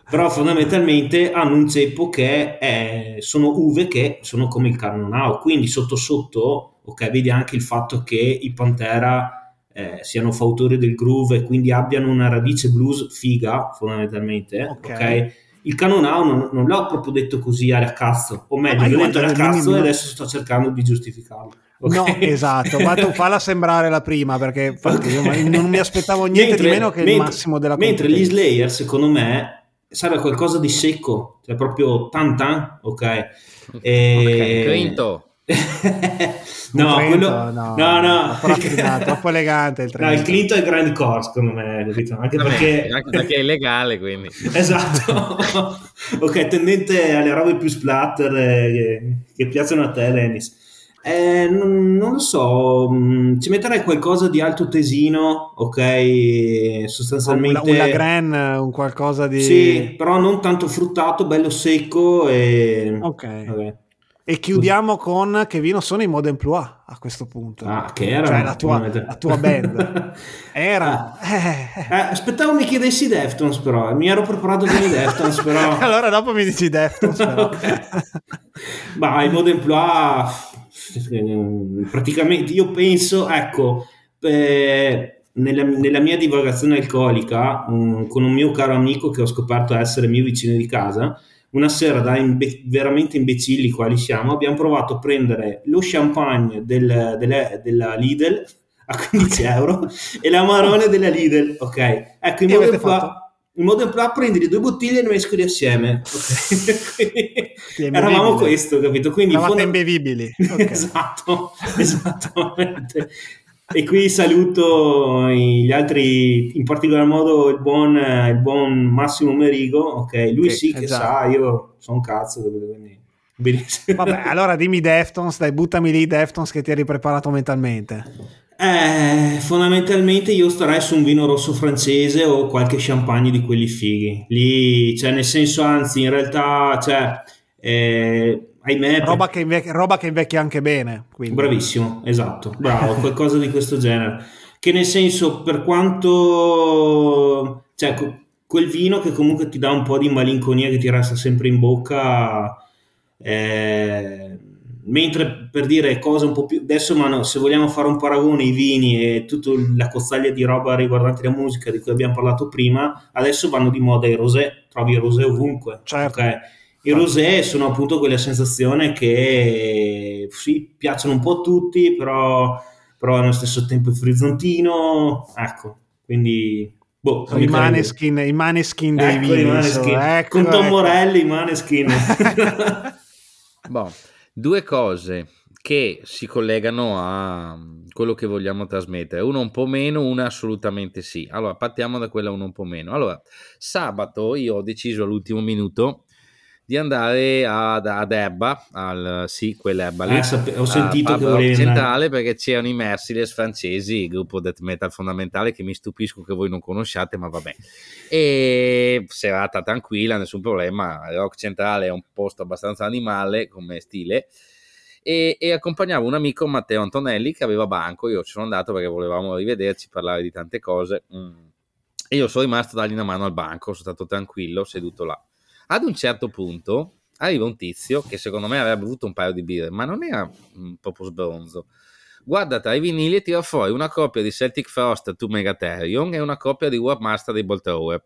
però fondamentalmente hanno un ceppo che è- sono uve che sono come il Carnonau, quindi sotto sotto, ok, vedi anche il fatto che i Pantera eh, siano fautori del groove e quindi abbiano una radice blues figa, fondamentalmente, Ok. ok? Il Canonau non, non l'ho proprio detto così a cazzo, o meglio, Ah, l'ho detto a cazzo e adesso sto cercando di giustificarlo. Ok? No, esatto, ma tu falla sembrare la prima perché *laughs* infatti io non mi aspettavo niente Mentre- di meno che il mentre- massimo della Mentre gli. Slayer, secondo me, serve qualcosa di secco, cioè proprio tan tan, ok? E... Ok, quinto. *laughs* No, Trento, quello... no, no, no. troppo troppo elegante il *laughs* No, il. Clinto è Grand Core, secondo me, capito? Anche Vabbè, perché... anche perché è illegale, quindi. esatto. ok, tendente alle robe più splatter eh, che, che piacciono a te, Dennis. Eh, non, non lo so, mh, ci metterei qualcosa di alto tesino, ok? un, Sostanzialmente... un Lagren, un qualcosa di... Sì, però non tanto fruttato, bello secco e... Ok. Vabbè. E chiudiamo con che vino sono i Modern Plois a questo punto. Ah, che era? Cioè la tua, la tua band. *laughs* Era... Ah. Eh. Eh, aspettavo mi chiedessi Deftones però, mi ero preparato con i Deftones però... *laughs* allora dopo mi dici Deftones però. *laughs* Ma i Modern Plois, *laughs* praticamente io penso, ecco, eh, nella, nella, mia divagazione alcolica, um, con un mio caro amico che ho scoperto essere mio vicino di casa, una sera da imbe- veramente imbecilli quali siamo, abbiamo provato a prendere lo champagne del, delle, della Lidl a 15 euro e l'amarone della Lidl, ok? Ecco, in modo, qua, in modo qua prendi le due bottiglie e ne mescoli assieme, ok? *laughs* Eravamo questo, capito? Quindi Eravate fonda... imbevibili. *laughs* Okay. esatto, esattamente e qui saluto gli altri, in particolar modo il buon, il buon Massimo Merigo, ok, lui che, sì che esatto. sa, io sono un cazzo, quindi benissimo. Vabbè, allora dimmi Deftones, dai, buttami lì Deftones che ti eri preparato mentalmente. Eh, fondamentalmente io starei su un vino rosso francese o qualche champagne di quelli fighi. Lì, cioè, nel senso, anzi, in realtà, cioè, eh, ahimè. Roba, che invecchia, roba che invecchia anche bene. Quindi. Bravissimo, esatto, bravo, *laughs* qualcosa di questo genere. Che nel senso, per quanto. Cioè, quel vino che comunque ti dà un po' di malinconia che ti resta sempre in bocca. Eh, mentre per dire cose un po' più adesso ma no, se vogliamo fare un paragone i vini e tutta la cozzaglia di roba riguardante la musica di cui abbiamo parlato prima adesso vanno di moda i rosé trovi i rosé ovunque certo. okay? I rosé sono appunto quelle sensazioni che sì, piacciono un po' a tutti, però, però allo stesso tempo è frizzantino, ecco, quindi... Boh, I maneskin, i maneskin dei ecco, vini. Maneskin. Ecco, Con Tom ecco. Morelli, i maneskin. *laughs* *laughs* boh, due cose che si collegano a quello che vogliamo trasmettere, una un po' meno, una assolutamente sì. Allora, partiamo da quella un po' meno. Allora, sabato io ho deciso all'ultimo minuto di andare ad, ad Ebba, al, sì, quell'Ebba lì, eh, ho sentito che volevi centrale perché c'erano i Merciless francesi, il gruppo death metal fondamentale che mi stupisco che voi non conosciate, ma vabbè. E serata tranquilla, nessun problema, Rock Centrale è un posto abbastanza animale come stile. E, e, accompagnavo un amico Matteo Antonelli che aveva banco, io ci sono andato perché volevamo rivederci, parlare di tante cose. Mm. E io sono rimasto a dargli una mano al banco, sono stato tranquillo, seduto là. Ad un certo punto arriva un tizio che secondo me avrebbe avuto un paio di birre, ma non era un proprio sbronzo. Guarda tra i vinili e tira fuori una copia di Celtic Frost to Megatherion e una copia di Warmaster dei Boltower.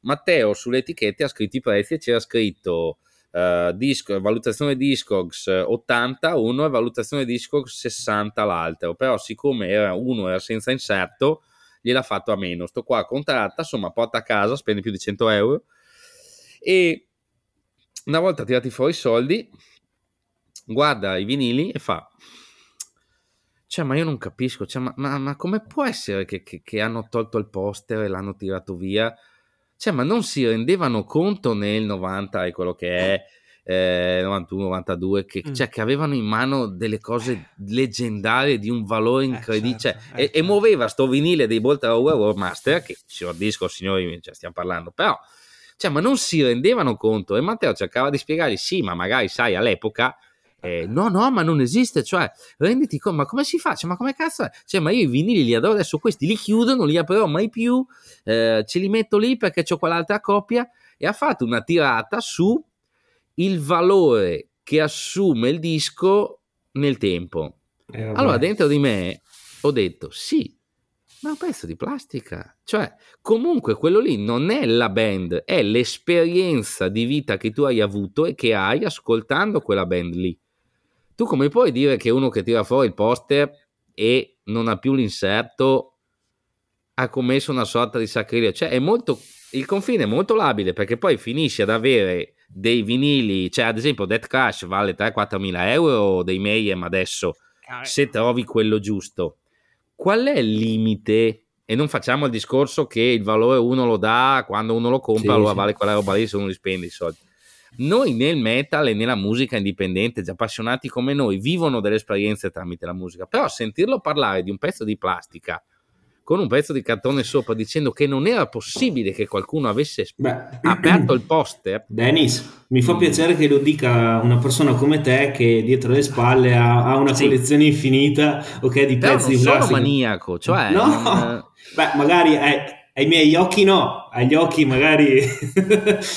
Matteo sulle etichette ha scritto i prezzi e c'era scritto uh, disco, valutazione Discogs 80 uno e valutazione Discogs 60 l'altro, però siccome era, uno era senza inserto gliel'ha fatto a meno. Sto qua contratta, insomma porta a casa, spende più di 100 euro e una volta tirati fuori i soldi, guarda i vinili e fa: Cioè, ma io non capisco, cioè, ma, ma, ma, come può essere che, che, che, hanno tolto il poster e l'hanno tirato via? Cioè, ma non si rendevano conto nel 90 e quello che è. Eh, 91, 92, che, mm. cioè, che, avevano in mano delle cose leggendarie di un valore incredibile. Eh, certo, cioè, eh, e, certo. e, muoveva sto vinile dei Bolt War Master, che signor disco, signori, cioè, stiamo parlando, però cioè, ma non si rendevano conto e Matteo cercava di spiegargli, sì, ma magari sai all'epoca eh, no, no, ma non esiste, cioè, renditi conto, ma come si fa? Cioè, ma come cazzo è? Cioè, ma io i vinili li adoro adesso, questi li chiudo, non li aprirò mai più, eh, ce li metto lì perché ho quell'altra coppia e ha fatto una tirata su il valore che assume il disco nel tempo. Eh, allora, dentro di me ho detto, sì, ma un pezzo di plastica. Cioè, comunque quello lì non è la band, è l'esperienza di vita che tu hai avuto e che hai ascoltando quella band lì. Tu come puoi dire che uno che tira fuori il poster e non ha più l'inserto ha commesso una sorta di sacrilegio? Cioè, è molto, il confine è molto labile perché poi finisci ad avere dei vinili, cioè ad esempio Death Crash vale 3-4 mila euro dei Mayhem adesso, se trovi quello giusto qual è il limite? E non facciamo il discorso che il valore uno lo dà quando uno lo compra, sì, allora sì. vale quella roba lì se uno li spende i soldi. Noi nel metal e nella musica indipendente, già appassionati come noi, vivono delle esperienze tramite la musica, però sentirlo parlare di un pezzo di plastica con un pezzo di cartone sopra dicendo che non era possibile che qualcuno avesse Beh, aperto il poster. *clears throat* Dennis, mi fa piacere che lo dica una persona come te che dietro le spalle ha, ha una sì. collezione infinita okay, di Però pezzi di plastica. Non sono maniaco, cioè... *laughs* No, non... beh, magari... Ai, ai miei occhi no, agli occhi magari *laughs*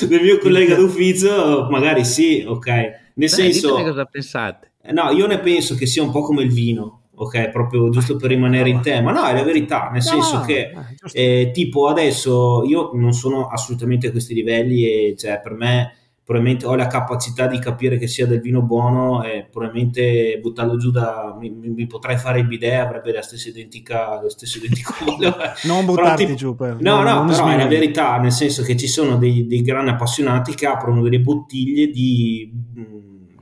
del mio collega d'ufficio magari sì, ok. Nel Beh, senso... cosa pensate. No, io ne penso che sia un po' come il vino ok? Proprio giusto per rimanere in tema. No, è la verità, nel senso che eh, tipo adesso io non sono assolutamente a questi livelli e cioè per me probabilmente ho la capacità di capire che sia del vino buono e probabilmente buttarlo giù da mi, mi potrei fare il bidet avrebbe la stessa identica lo stesso identico *laughs* non buttarti però, giù per, no no, no però è la verità nel senso che ci sono dei, dei grandi appassionati che aprono delle bottiglie di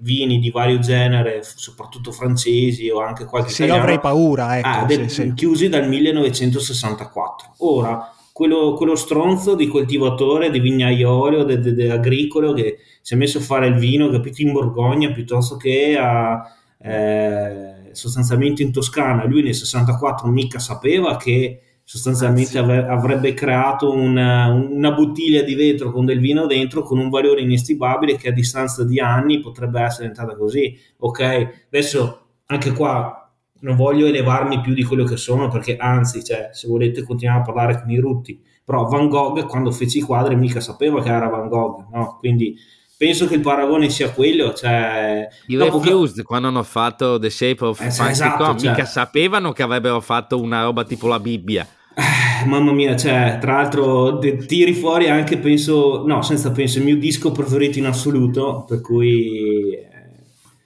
vini di vario genere, soprattutto francesi o anche qualche sì, italiano. avrei paura, ecco, ah, del, sì, chiusi dal 1964. Ora, quello, quello, stronzo di coltivatore, di vignaiolo, de, de, de agricolo che si è messo a fare il vino, capito, in Borgogna piuttosto che a, eh, sostanzialmente in Toscana. Lui nel 64 mica sapeva che sostanzialmente av- avrebbe creato una, una, bottiglia di vetro con del vino dentro con un valore inestimabile che a distanza di anni potrebbe essere diventata così. Ok, adesso anche qua non voglio elevarmi più di quello che sono perché anzi, cioè, se volete continuare a parlare con i rutti, però Van Gogh quando fece i quadri mica sapeva che era Van Gogh, no? Quindi penso che il paragone sia quello. Cioè, I Refused, che... quando hanno fatto The Shape of eh, esatto, cioè... mica sapevano che avrebbero fatto una roba tipo la Bibbia. *sighs* Mamma mia, cioè, tra l'altro tiri fuori anche, penso, no, senza penso, il mio disco preferito in assoluto, per cui... Eh,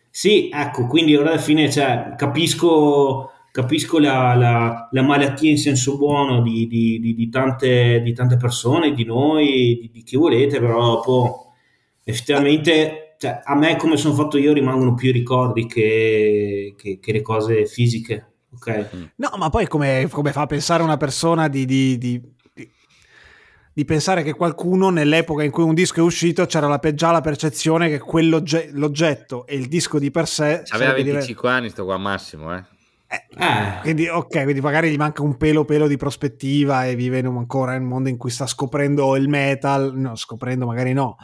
sì, ecco, quindi ora alla fine, cioè, capisco, capisco la, la, la, malattia in senso buono di, di, di, di, tante, tante persone, di noi, di, chi volete, però dopo effettivamente cioè, a me come sono fatto io rimangono più ricordi che, che, che le cose fisiche. Okay. Mm. No, ma poi come, come, fa a pensare una persona di, di, di, di, pensare che qualcuno nell'epoca in cui un disco è uscito c'era la, già la percezione che quell'oggetto e il disco di per sé... Aveva 25 diver- anni sto qua Massimo, eh. Eh, eh. Quindi, ok, quindi magari gli manca un pelo pelo di prospettiva e vive in un, ancora in un mondo in cui sta scoprendo il metal, no, scoprendo magari no.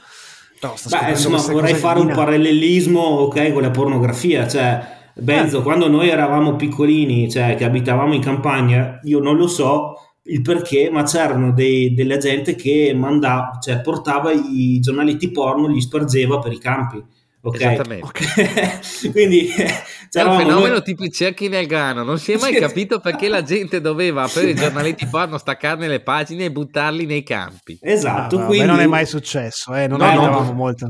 no Beh, insomma, vorrei fare un parallelismo, ok, con la pornografia, cioè Benzo, eh. quando noi eravamo piccolini, cioè che abitavamo in campagna, io non lo so il perché, ma c'erano dei, della gente che mandava, cioè portava i giornaletti porno, li spargeva per i campi. Okay. Esattamente. Okay. *laughs* Quindi è un fenomeno noi... tipo i cerchi nel grano. Non si è mai *laughs* capito perché la gente doveva *laughs* aprire i giornaletti porno, staccarne le pagine e buttarli nei campi. Esatto. No, quindi... non è mai successo, eh? non no, no, molto.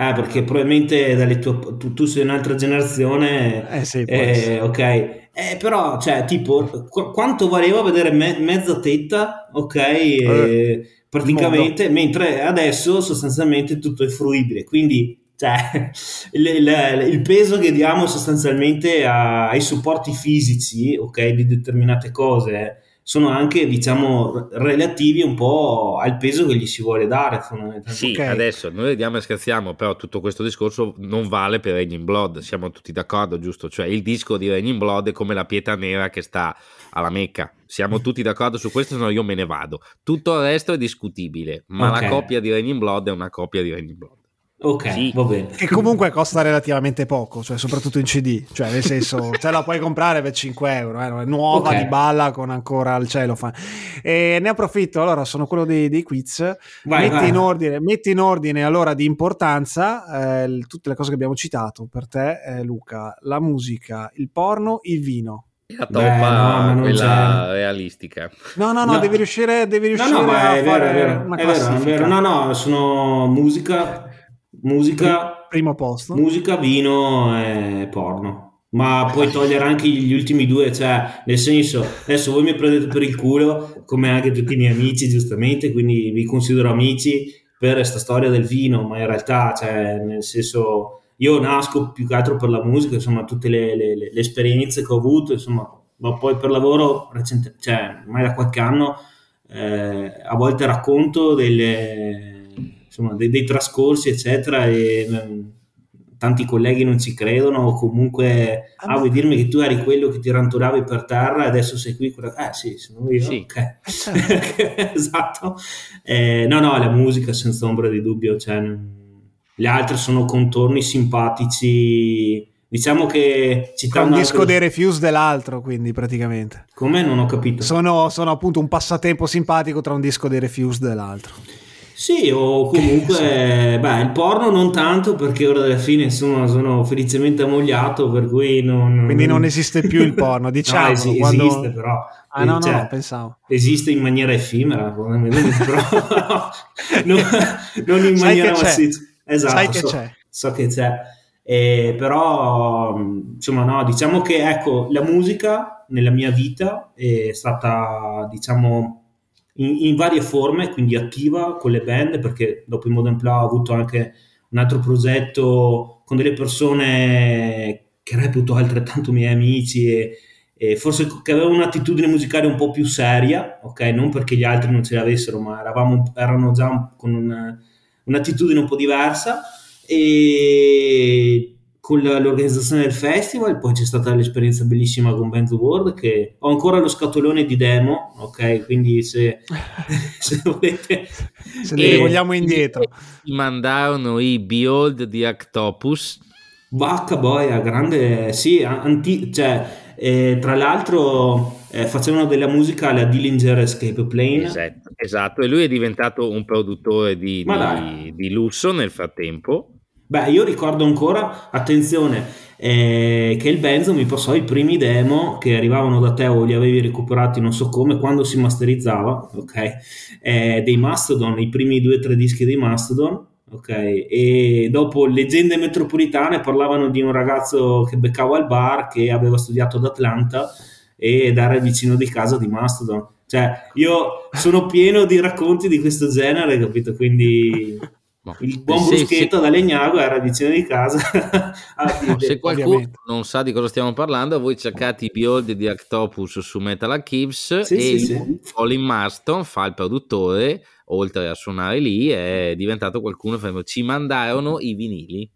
Eh, perché probabilmente dalle tue, tu, tu, sei un'altra generazione. Eh sì, eh, ok. Eh, però, cioè, tipo, qu- quanto valeva vedere me- mezza tetta, ok? Eh, praticamente, mentre adesso sostanzialmente tutto è fruibile. Quindi cioè, *laughs* il, il, il, peso che diamo sostanzialmente a, ai supporti fisici, ok, di determinate cose, sono anche, diciamo, relativi un po' al peso che gli si vuole dare, fondamentalmente. Sì, okay. adesso noi vediamo e scherziamo, però tutto questo discorso non vale per Raging Blood, siamo tutti d'accordo, giusto? Cioè, il disco di Raging Blood è come la pietra nera che sta alla Mecca. Siamo tutti d'accordo su questo, se no io me ne vado. Tutto il resto è discutibile, ma okay. la coppia di Raging Blood è una coppia di Raging Blood. Ok, sì. va bene. Che comunque costa relativamente poco, cioè soprattutto in CD, cioè nel senso *laughs* ce la puoi comprare per 5 euro, eh, nuova okay. di balla con ancora il cellophane. E ne approfitto, allora sono quello dei, dei quiz, vai, metti, vai. In ordine, metti, In ordine, allora di importanza eh, tutte le cose che abbiamo citato per te eh, Luca, la musica, il porno, il vino. La toppa, no, quella c'è. realistica. No, no, no, no, devi riuscire, devi riuscire no, no, a è fare vero, è vero, è vero, è vero. No, no, sono musica, musica, primo posto. Musica, vino e porno. Ma puoi *laughs* togliere anche gli ultimi due, cioè, nel senso, adesso voi mi prendete per il culo, come anche tutti i miei amici, giustamente, quindi vi considero amici per questa storia del vino, ma in realtà, cioè, nel senso, io nasco più che altro per la musica, insomma, tutte le, le, le esperienze che ho avuto, insomma, ma poi per lavoro, recente, cioè, ormai da qualche anno, eh, a volte racconto delle insomma, dei, dei, trascorsi, eccetera, e um, tanti colleghi non ci credono, o comunque, ah, ah vuoi dirmi che tu eri quello che ti ranturavi per terra e adesso sei qui? Eh sì, sono io. Sì. Okay. Eh, certo. *laughs* esatto. Eh, no, no, la musica senza ombra di dubbio, cioè, le altre sono contorni simpatici. Diciamo che c'è un disco dei Refuse dell'altro, quindi praticamente. Come? Non ho capito. Sono, sono appunto un passatempo simpatico tra un disco dei Refuse dell'altro. Sì, o comunque, *laughs* beh, il porno non tanto perché ora alla fine insomma sono felicemente ammogliato, per cui non... Quindi non esiste più il porno, diciamo. *laughs* no, esi- quando... esiste però. Ah no, cioè, no, pensavo. Esiste in maniera effimera, *laughs* però non, non in maniera massiccia. Esatto, Sai che so, c'è. So che c'è. Eh, però, insomma, no, diciamo che ecco, la musica nella mia vita è stata, diciamo in, in, varie forme, quindi attiva con le band, perché dopo il Modern Plow ho avuto anche un altro progetto con delle persone che reputo altrettanto miei amici e, e forse che avevano un'attitudine musicale un po' più seria, ok? Non perché gli altri non ce l'avessero, ma eravamo, erano già con una, un'attitudine un po' diversa e con l'organizzazione del festival, poi c'è stata l'esperienza bellissima con Band World che ho ancora lo scatolone di demo, ok? Quindi se, *laughs* se volete... Se li vogliamo indietro. Mi mandarono i Behold di Octopus. Vacca boia, grande, sì, anti, cioè, eh, tra l'altro eh, facevano della musica alla Dillinger Escape Plane. Esatto, esatto, e lui è diventato un produttore di, di, di lusso nel frattempo Beh, io ricordo ancora, attenzione, eh, che il Benzo mi passò i primi demo che arrivavano da te o li avevi recuperati non so come, quando si masterizzava, ok? Eh, dei Mastodon, i primi due o tre dischi dei Mastodon, ok? E dopo Leggende Metropolitane parlavano di un ragazzo che beccavo al bar che aveva studiato ad Atlanta ed era vicino di casa di Mastodon. Cioè, io sono pieno di racconti di questo genere, capito? Quindi No. Il buon se, bruschetto se, da Legnago era vicino di casa. *laughs* no, se qualcuno ovviamente. non sa di cosa stiamo parlando, voi cercate i Behold di Octopus su Metal Archives sì, e sì, Colin Marston fa il produttore, oltre a suonare lì, è diventato qualcuno che ci mandarono i vinili.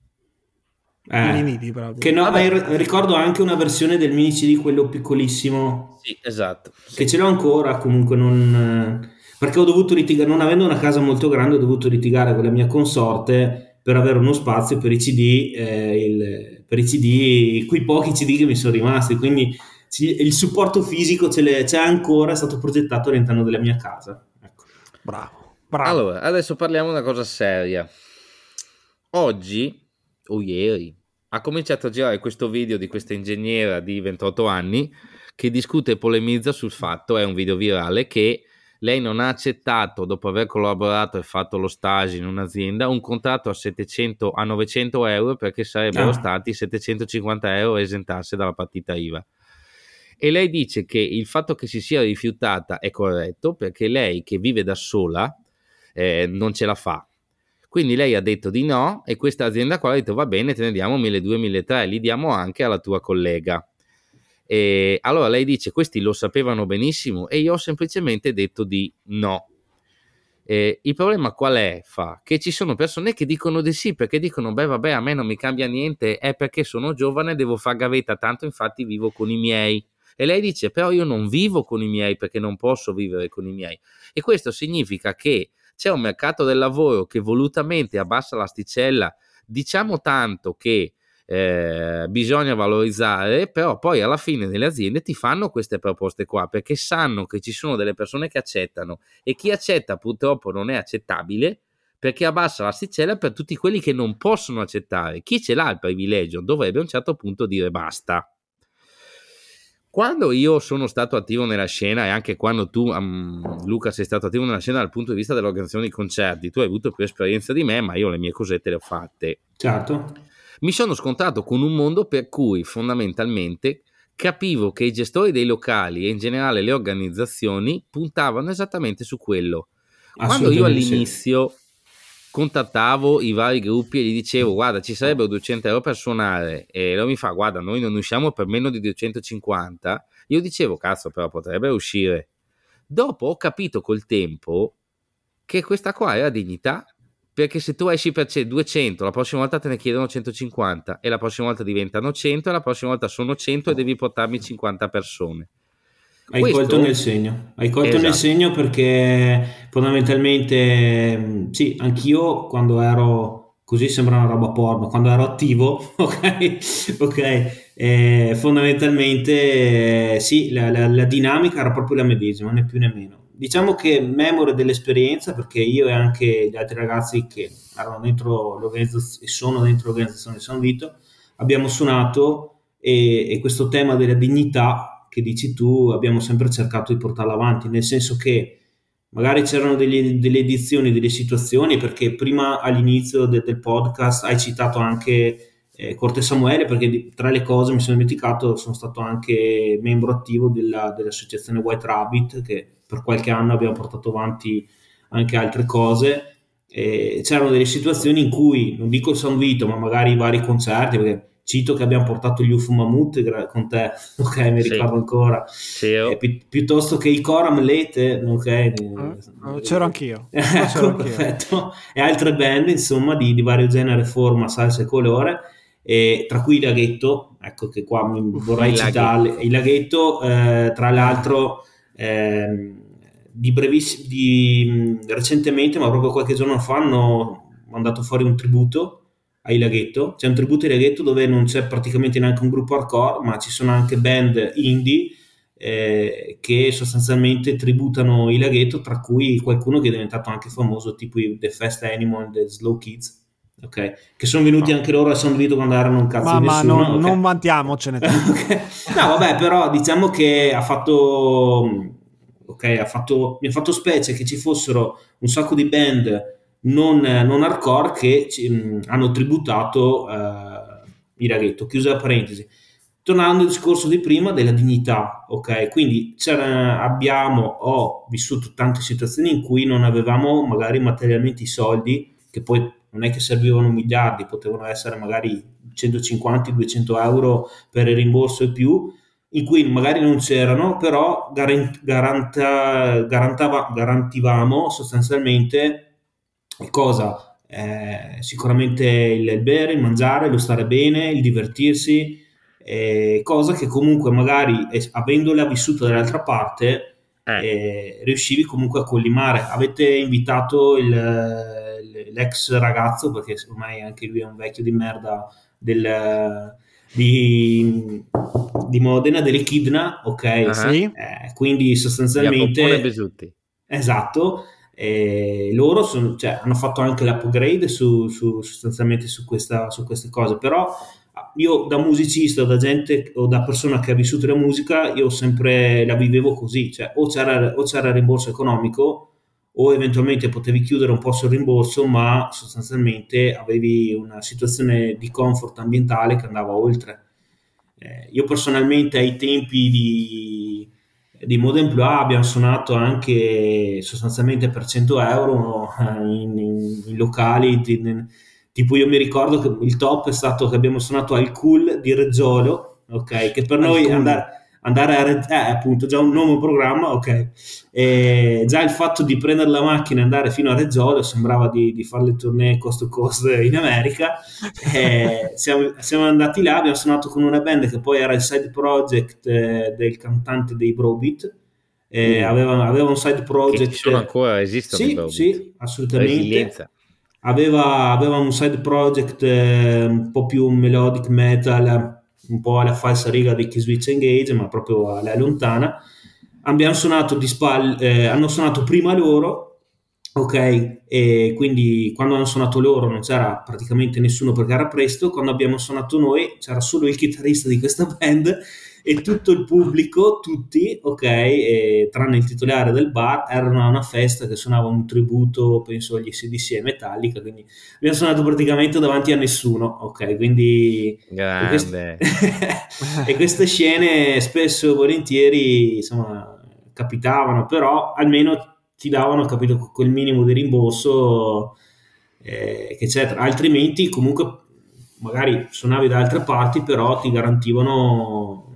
Eh, I vinili proprio. Che no, Vabbè. ricordo anche una versione del mini CD, quello piccolissimo. Sì, esatto. Che ce l'ho ancora, comunque non perché ho dovuto litigare, non avendo una casa molto grande, ho dovuto litigare con la mia consorte per avere uno spazio per i CD, eh, il, per i CD, quei pochi CD che mi sono rimasti, quindi il supporto fisico c'è, c'è ancora, è stato progettato all'interno della mia casa. Ecco. Bravo, bravo. Allora, adesso parliamo di una cosa seria. Oggi, o ieri, ha cominciato a girare questo video di questa ingegnera di 28 anni che discute e polemizza sul fatto, è un video virale, che lei non ha accettato, dopo aver collaborato e fatto lo stage in un'azienda, un contratto a, 700, a 900 euro perché sarebbero ah. stati 750 euro esentarsi dalla partita IVA. E lei dice che il fatto che si sia rifiutata è corretto perché lei che vive da sola eh, non ce la fa. Quindi lei ha detto di no e questa azienda qua ha detto va bene, te ne diamo 1200-1300, li diamo anche alla tua collega. E allora lei dice: Questi lo sapevano benissimo e io ho semplicemente detto di no. E il problema qual è? Fa che ci sono persone che dicono di sì perché dicono: Beh, vabbè, a me non mi cambia niente, è perché sono giovane, devo fare gavetta, tanto infatti vivo con i miei. E lei dice: Però io non vivo con i miei perché non posso vivere con i miei. E questo significa che c'è un mercato del lavoro che volutamente abbassa l'asticella, diciamo tanto che eh, bisogna valorizzare, però poi alla fine delle aziende ti fanno queste proposte qua perché sanno che ci sono delle persone che accettano e chi accetta purtroppo non è accettabile perché abbassa l'asticella per tutti quelli che non possono accettare. Chi ce l'ha il privilegio dovrebbe a un certo punto dire basta. Quando io sono stato attivo nella scena e anche quando tu, um, Luca, sei stato attivo nella scena dal punto di vista dell'organizzazione di concerti, tu hai avuto più esperienza di me, ma io le mie cosette le ho fatte. Certo mi sono scontrato con un mondo per cui fondamentalmente capivo che i gestori dei locali e in generale le organizzazioni puntavano esattamente su quello. Quando io all'inizio contattavo i vari gruppi e gli dicevo guarda ci sarebbero 200 euro per suonare e loro mi fa guarda noi non usciamo per meno di 250 io dicevo cazzo però potrebbe uscire dopo ho capito col tempo che questa qua era dignità perché se tu esci per 200, la prossima volta te ne chiedono 150 e la prossima volta diventano 100 e la prossima volta sono 100 e devi portarmi 50 persone. Hai Questo... colto nel segno, hai colto esatto. nel segno perché fondamentalmente sì, anch'io quando ero così sembra una roba porno, quando ero attivo, *laughs* ok, ok, eh, fondamentalmente sì, la, la, la, dinamica era proprio la medesima, né più né meno. Diciamo che memore dell'esperienza, perché io e anche gli altri ragazzi che erano dentro l'organizzazione sono dentro l'organizzazione di San Vito, abbiamo suonato e, e questo tema della dignità che dici tu abbiamo sempre cercato di portarlo avanti, nel senso che magari c'erano delle, delle edizioni, delle situazioni, perché prima all'inizio de, del podcast hai citato anche eh, Corte Samuele, perché tra le cose mi sono dimenticato, sono stato anche membro attivo della, dell'associazione White Rabbit, che per qualche anno abbiamo portato avanti anche altre cose. E c'erano delle situazioni in cui, non dico il San Vito, ma magari i vari concerti, perché cito che abbiamo portato gli UFO Mammut con te, *laughs* ok, mi ricordo ancora, sì, oh. eh, pi- piuttosto che i Coram Lete, ok. Uh, c'ero anch'io. *laughs* ecco, c'ero perfetto. Anch'io. E altre band, insomma, di, di, vario genere, forma, salsa e colore, e tra cui il Laghetto, ecco che qua mi vorrei citare, il Laghetto, eh, tra l'altro... Eh, di brevissimo di, recentemente, ma proprio qualche giorno fa, hanno mandato fuori un tributo ai Laghetto. C'è un tributo ai Laghetto dove non c'è praticamente neanche un gruppo hardcore, ma ci sono anche band indie eh, che sostanzialmente tributano i Laghetto, tra cui qualcuno che è diventato anche famoso, tipo i The Fast Animal, The Slow Kids. Okay. Che sono venuti anche loro a San Vito quando erano un cazzo ma, di nessuno. Ma non, okay. non vantiamocene. *laughs* okay. No, vabbè, però diciamo che ha fatto, ok, fatto, mi ha fatto specie che ci fossero un sacco di band non, non hardcore che ci, mh, hanno tributato eh, il raghetto. Chiusa la parentesi. Tornando al discorso di prima della dignità, ok? Quindi abbiamo, ho vissuto tante situazioni in cui non avevamo magari materialmente i soldi, che poi non è che servivano miliardi, potevano essere magari 150-200 euro per il rimborso e più, in cui magari non c'erano, però garant- garanta- garantava- garantivamo sostanzialmente cosa? Eh, sicuramente il, il, bere, il mangiare, lo stare bene, il divertirsi, eh, cosa che comunque magari eh, avendola vissuta dall'altra parte eh. eh. riuscivi comunque a collimare. Avete invitato il, l'ex ragazzo, perché ormai anche lui è un vecchio di merda del, di, di Modena, dell'Echidna, ok? Uh-huh. Sì. Eh, quindi sostanzialmente... Esatto, e loro sono, cioè, hanno fatto anche l'upgrade su, su, sostanzialmente su, questa, su queste cose, però io da musicista da gente o da persona che ha vissuto la musica, io sempre la vivevo così, cioè o c'era, o c'era il rimborso economico o eventualmente potevi chiudere un po' sul rimborso, ma sostanzialmente avevi una situazione di comfort ambientale che andava oltre. Eh, io personalmente ai tempi di di Modern Blue abbiamo suonato anche sostanzialmente per 100 euro eh, in, in, in locali in, tipo io mi ricordo che il top è stato che abbiamo suonato al Cool di Reggiolo ok che per noi andare andare a Red, eh, appunto già un nome un programma, ok. E già il fatto di prendere la macchina e andare fino a Reggiolo sembrava di, di fare le tournée cost to cost in America. *laughs* siamo, siamo, andati là, abbiamo suonato con una band che poi era il side project eh, del cantante dei Brobit. Eh, mm. aveva, aveva, un side project. Che sono ancora, esistono sì, sì, assolutamente. Aveva, aveva, un side project eh, un po' più melodic metal un po' alla falsa riga di Switch Engage, ma proprio alla lontana. Abbiamo suonato di spalle, eh, hanno suonato prima loro, ok, e quindi quando hanno suonato loro non c'era praticamente nessuno perché era presto, quando abbiamo suonato noi c'era solo il chitarrista di questa *laughs* band e tutto il pubblico, tutti, ok, e, tranne il titolare del bar, erano a una festa che suonava un tributo, penso agli SDC e Metallica, quindi abbiamo suonato praticamente davanti a nessuno, ok, quindi... Grande. E *laughs* queste, e queste scene spesso e volentieri, insomma, capitavano, però almeno ti davano, capito, quel minimo di rimborso eh, che c'è, altrimenti comunque magari suonavi da altre parti, però ti garantivano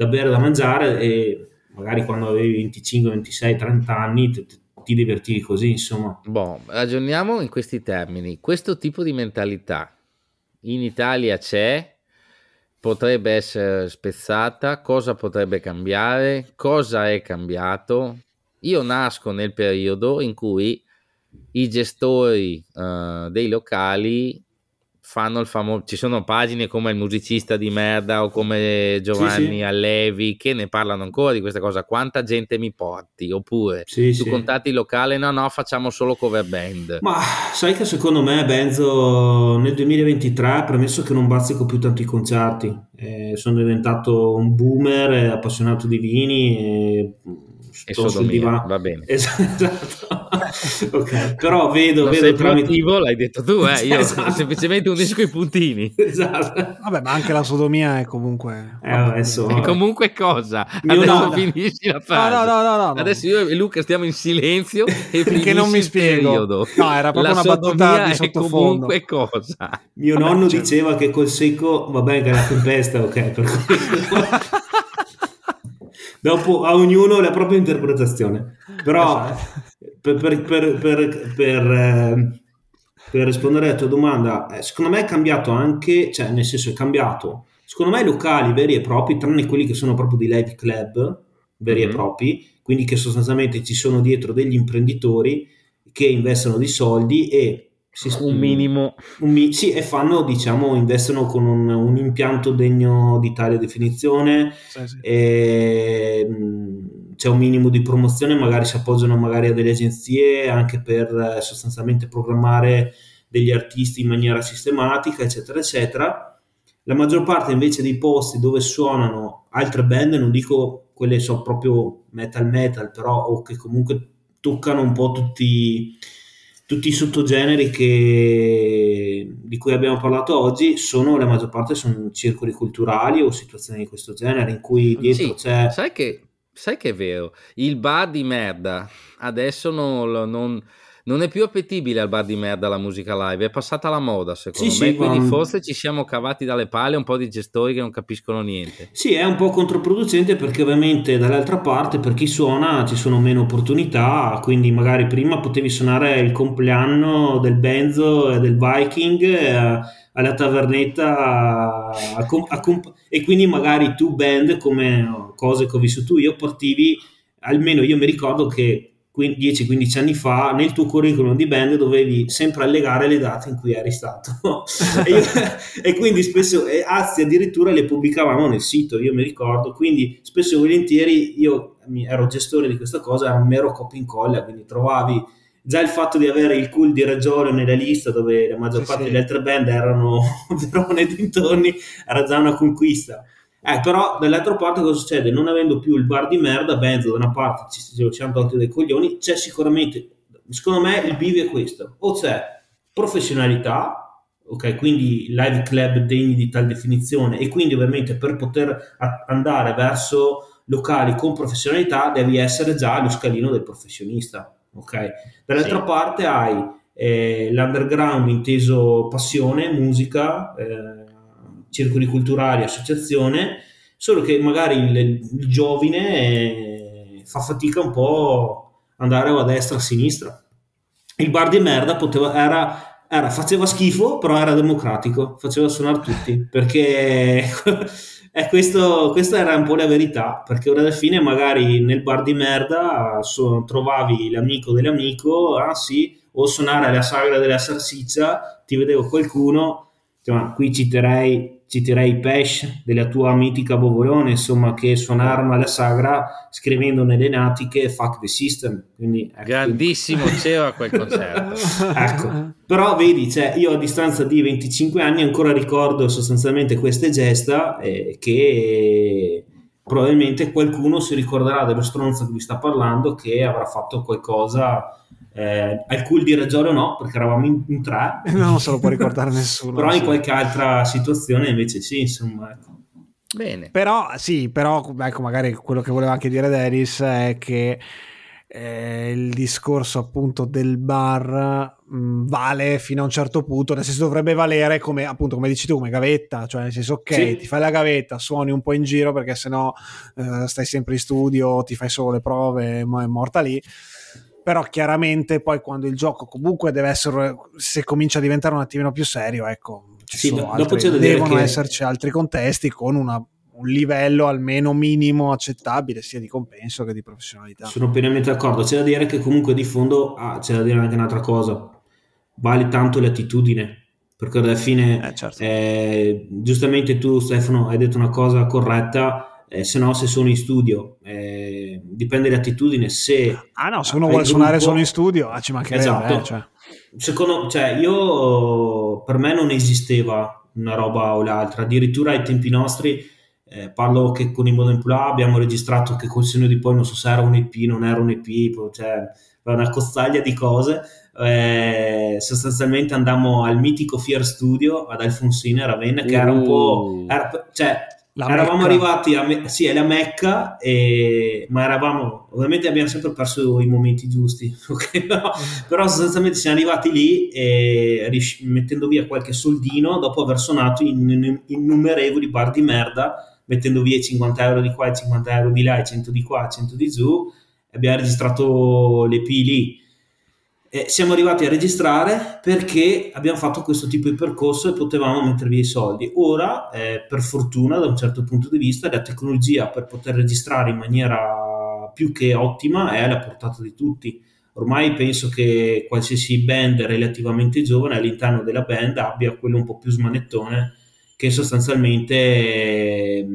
da bere da mangiare e magari quando avevi 25, 26, 30 anni ti, ti divertivi così, insomma. Boh, ragioniamo in questi termini. Questo tipo di mentalità in Italia c'è, potrebbe essere spezzata, cosa potrebbe cambiare, cosa è cambiato. Io nasco nel periodo in cui i gestori uh, dei locali fanno il famoso ci sono pagine come il musicista di merda o come Giovanni sì, sì. Allevi che ne parlano ancora di questa cosa quanta gente mi porti oppure sì, tu sì. contatti locale no no facciamo solo cover band ma sai che secondo me Benzo nel 2023 premesso che non bazzico più tanti concerti eh, sono diventato un boomer appassionato di vini e e sodomia, va bene. *laughs* Esatto. okay. Però vedo, non vedo sei tramite... attivo, l'hai detto tu, eh? io *laughs* esatto. semplicemente unisco i puntini. Esatto. Vabbè, ma anche la sodomia è comunque... Eh, adesso... È comunque cosa? Mio adesso no, finisci la frase. No, no, no, no, no. Adesso io e Luca stiamo in silenzio e *laughs* Perché non mi spiego. Periodo. No, era proprio la una battuta di sottofondo. comunque cosa? Mio Vabbè, nonno certo. diceva che col secco, vabbè, che è la tempesta, ok, per questo... Dopo a ognuno la propria interpretazione. Però per, per, per, per, eh, per rispondere alla tua domanda, eh, secondo me è cambiato anche, cioè nel senso è cambiato, secondo me i locali veri e propri, tranne quelli che sono proprio di live club veri mm-hmm. e propri, quindi che sostanzialmente ci sono dietro degli imprenditori che investono dei soldi e un minimo. Un mi- sì e fanno diciamo investono con un, un impianto degno di tale definizione. Sì, sì. E, mh, c'è un minimo di promozione magari si appoggiano magari a delle agenzie anche per eh, sostanzialmente programmare degli artisti in maniera sistematica eccetera eccetera. La maggior parte invece dei posti dove suonano altre band non dico quelle so proprio metal metal però o che comunque toccano un po' tutti tutti i sottogeneri che, di cui abbiamo parlato oggi sono la maggior parte sono circoli culturali o situazioni di questo genere in cui dietro sì, c'è sai che, sai che è vero? Il bar di merda adesso non, non non è più appetibile al bar di merda la musica live, è passata la moda secondo sì, me, sì, quindi ma... forse ci siamo cavati dalle palle un po' di gestori che non capiscono niente. Sì, è un po' controproducente perché ovviamente dall'altra parte per chi suona ci sono meno opportunità, quindi magari prima potevi suonare il compleanno del Benzo e del Viking eh, alla tavernetta a, a, comp- e quindi magari tu band come cose che ho vissuto io partivi almeno io mi ricordo che 10-15 anni fa nel tuo curriculum di band dovevi sempre allegare le date in cui eri stato *laughs* e, io, e, quindi spesso e anzi addirittura le pubblicavamo nel sito io mi ricordo quindi spesso e volentieri io ero gestore di questa cosa era un mero copia incolla quindi trovavi già il fatto di avere il cool di Reggio nella lista dove la maggior sì, parte sì. delle altre band erano *laughs* Verona e dintorni era già una conquista eh, però dall'altra parte cosa succede? Non avendo più il bar di merda, Benzo da una parte ci, siamo tolti dei coglioni, c'è sicuramente, secondo me il bivio è questo, o c'è professionalità, ok, quindi live club degni di tal definizione e quindi ovviamente per poter a- andare verso locali con professionalità devi essere già allo scalino del professionista, ok? Dall'altra sì. parte hai eh, l'underground inteso passione, musica, eh, circoli culturali, associazione, solo che magari il, il giovine eh, fa fatica un po' andare a destra o a sinistra. Il bar di merda poteva, era, era, faceva schifo, però era democratico, faceva suonare tutti, *laughs* perché *laughs* eh, questo, questa era un po' la verità, perché ora alla fine magari nel bar di merda so, trovavi l'amico dell'amico, ah sì, o suonare alla sagra della salsiccia, ti vedevo qualcuno, insomma, qui citerei citerei Pesh della tua mitica Bovolone, insomma, che suonarono alla sagra scrivendo nelle natiche Fuck the System. Quindi, ecco, Grandissimo *laughs* CEO a quel concerto. ecco, però vedi, cioè, io a distanza di 25 anni ancora ricordo sostanzialmente queste gesta eh, che probabilmente qualcuno si ricorderà dello stronzo che vi sta parlando che avrà fatto qualcosa eh, al cool di Reggio no, perché eravamo in, in tre. *laughs* non se lo può ricordare *laughs* nessuno. però in qualche altra situazione invece sì, insomma. Ecco. Bene. Però sì, però ecco, magari quello che voleva anche dire Dennis è che eh, il discorso appunto del bar mh, mm, vale fino a un certo punto, nel senso dovrebbe valere come appunto come dici tu, come gavetta, cioè nel senso ok, sì. ti fai la gavetta, suoni un po' in giro perché sennò eh, stai sempre in studio, ti fai solo le prove, ma è morta lì però chiaramente poi quando il gioco comunque deve essere se comincia a diventare un attimino più serio ecco ci sì, sono altri, devono esserci altri contesti con una un livello almeno minimo accettabile sia di compenso che di professionalità. Sono pienamente d'accordo, c'è da dire che comunque di fondo ah, c'è da dire anche un'altra cosa, vale tanto l'attitudine, perché alla fine, eh, certo. eh, giustamente tu Stefano hai detto una cosa corretta, eh, se no se sono in studio, eh, dipende dall'attitudine, se... Ah no, se uno vuole gruppo, suonare solo in studio, ah, ci mancherebbe. Esatto. Eh, cioè. Secondo, cioè, io, per me non esisteva una roba o l'altra. Addirittura ai tempi nostri, eh, parlo che con i Modern Plus abbiamo registrato che col segno di poi non so se era un EP, non era un EP, cioè una costaglia di cose. Eh, sostanzialmente andammo al mitico Fier Studio ad Alfonsine Ravenna, che uh. era un po'. Uh. Era, cioè, la eravamo Mecca. arrivati a, sì, alla Mecca, e, ma eravamo, ovviamente abbiamo sempre perso i momenti giusti, *laughs* okay? però, però, sostanzialmente siamo arrivati lì e, rius- mettendo via qualche soldino dopo aver suonato in, in innumerevoli bar di merda, mettendo via 50 euro di qua, 50 euro di là, e 100 di qua, 100 di giù, abbiamo registrato le P lì eh, siamo arrivati a registrare perché abbiamo fatto questo tipo di percorso e potevamo mettervi i soldi. Ora, eh, per fortuna, da un certo punto di vista, la tecnologia per poter registrare in maniera più che ottima è alla portata di tutti. Ormai penso che qualsiasi band relativamente giovane all'interno della band abbia quello un po' più smanettone che sostanzialmente eh,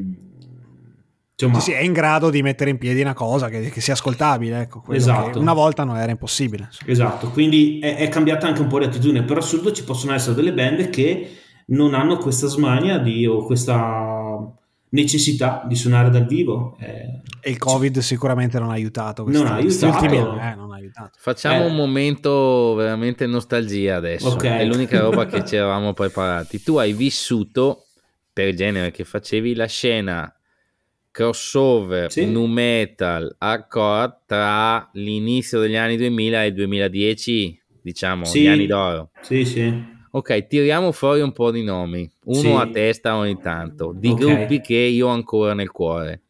Insomma, sì, sì, è in grado di mettere in piedi una cosa che, che sia ascoltabile. Ecco, esatto. una volta non era impossibile. Insomma. Esatto, quindi è, è, cambiata anche un po' l'attitudine. Per assurdo ci possono essere delle band che non hanno questa smania di, o questa necessità di suonare dal vivo. Eh, e il Covid sicuramente non ha aiutato. Non ha aiutato. Eh, non ha aiutato. Facciamo eh. un momento veramente nostalgia adesso. Okay. È l'unica roba che ci *laughs* eravamo preparati. Tu hai vissuto, per il genere che facevi, la scena crossover sì. nu metal hardcore tra l'inizio degli anni 2000 e il 2010 diciamo sì. gli anni d'oro sì sì ok tiriamo fuori un po' di nomi uno sì. a testa ogni tanto di okay. gruppi che io ho ancora nel cuore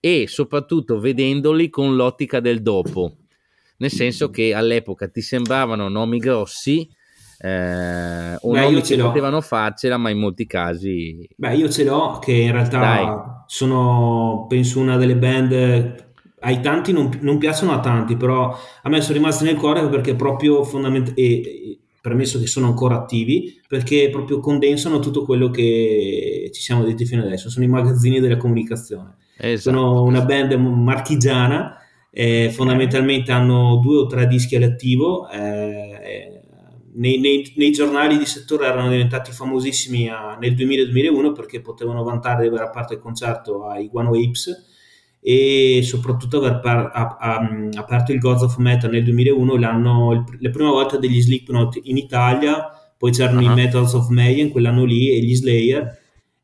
e soprattutto vedendoli con l'ottica del dopo nel senso che all'epoca ti sembravano nomi grossi eh, o Beh, che potevano farcela, ma in molti casi. Beh, io ce l'ho che in realtà Dai. sono, penso, una delle band. Ai tanti non, non, piacciono a tanti, però a me sono rimasti nel cuore perché proprio fondamentalmente. Premesso che sono ancora attivi, perché proprio condensano tutto quello che ci siamo detti fino adesso. Sono i magazzini della comunicazione. Esatto. Sono una band marchigiana, eh, fondamentalmente hanno due o tre dischi all'attivo. Eh, nei, nei, nei, giornali di settore erano diventati famosissimi a, nel 2000-2001 perché potevano vantare di aver aperto il concerto ai One Waves e soprattutto aver par, a, a, aperto il Gods of Metal nel 2001 l'anno, la prima volta degli Slipknot in Italia poi c'erano uh-huh. i Metals of Mayhem quell'anno lì e gli Slayer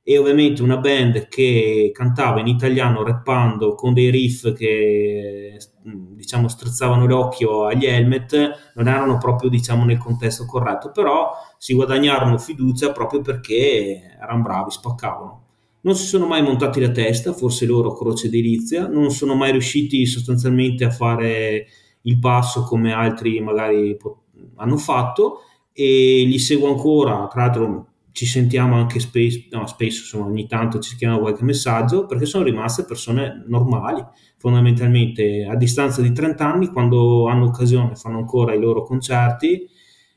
e ovviamente una band che cantava in italiano rappando con dei riff che diciamo strizzavano l'occhio agli helmet non erano proprio diciamo nel contesto corretto però si guadagnarono fiducia proprio perché erano bravi spaccavano. Non si sono mai montati la testa forse loro croce delizia non sono mai riusciti sostanzialmente a fare il passo come altri magari hanno fatto e li seguo ancora tra l'altro ci sentiamo anche spesso, no, spesso insomma, ogni tanto ci scrivono qualche messaggio perché sono rimaste persone normali fondamentalmente a distanza di 30 anni quando hanno occasione fanno ancora i loro concerti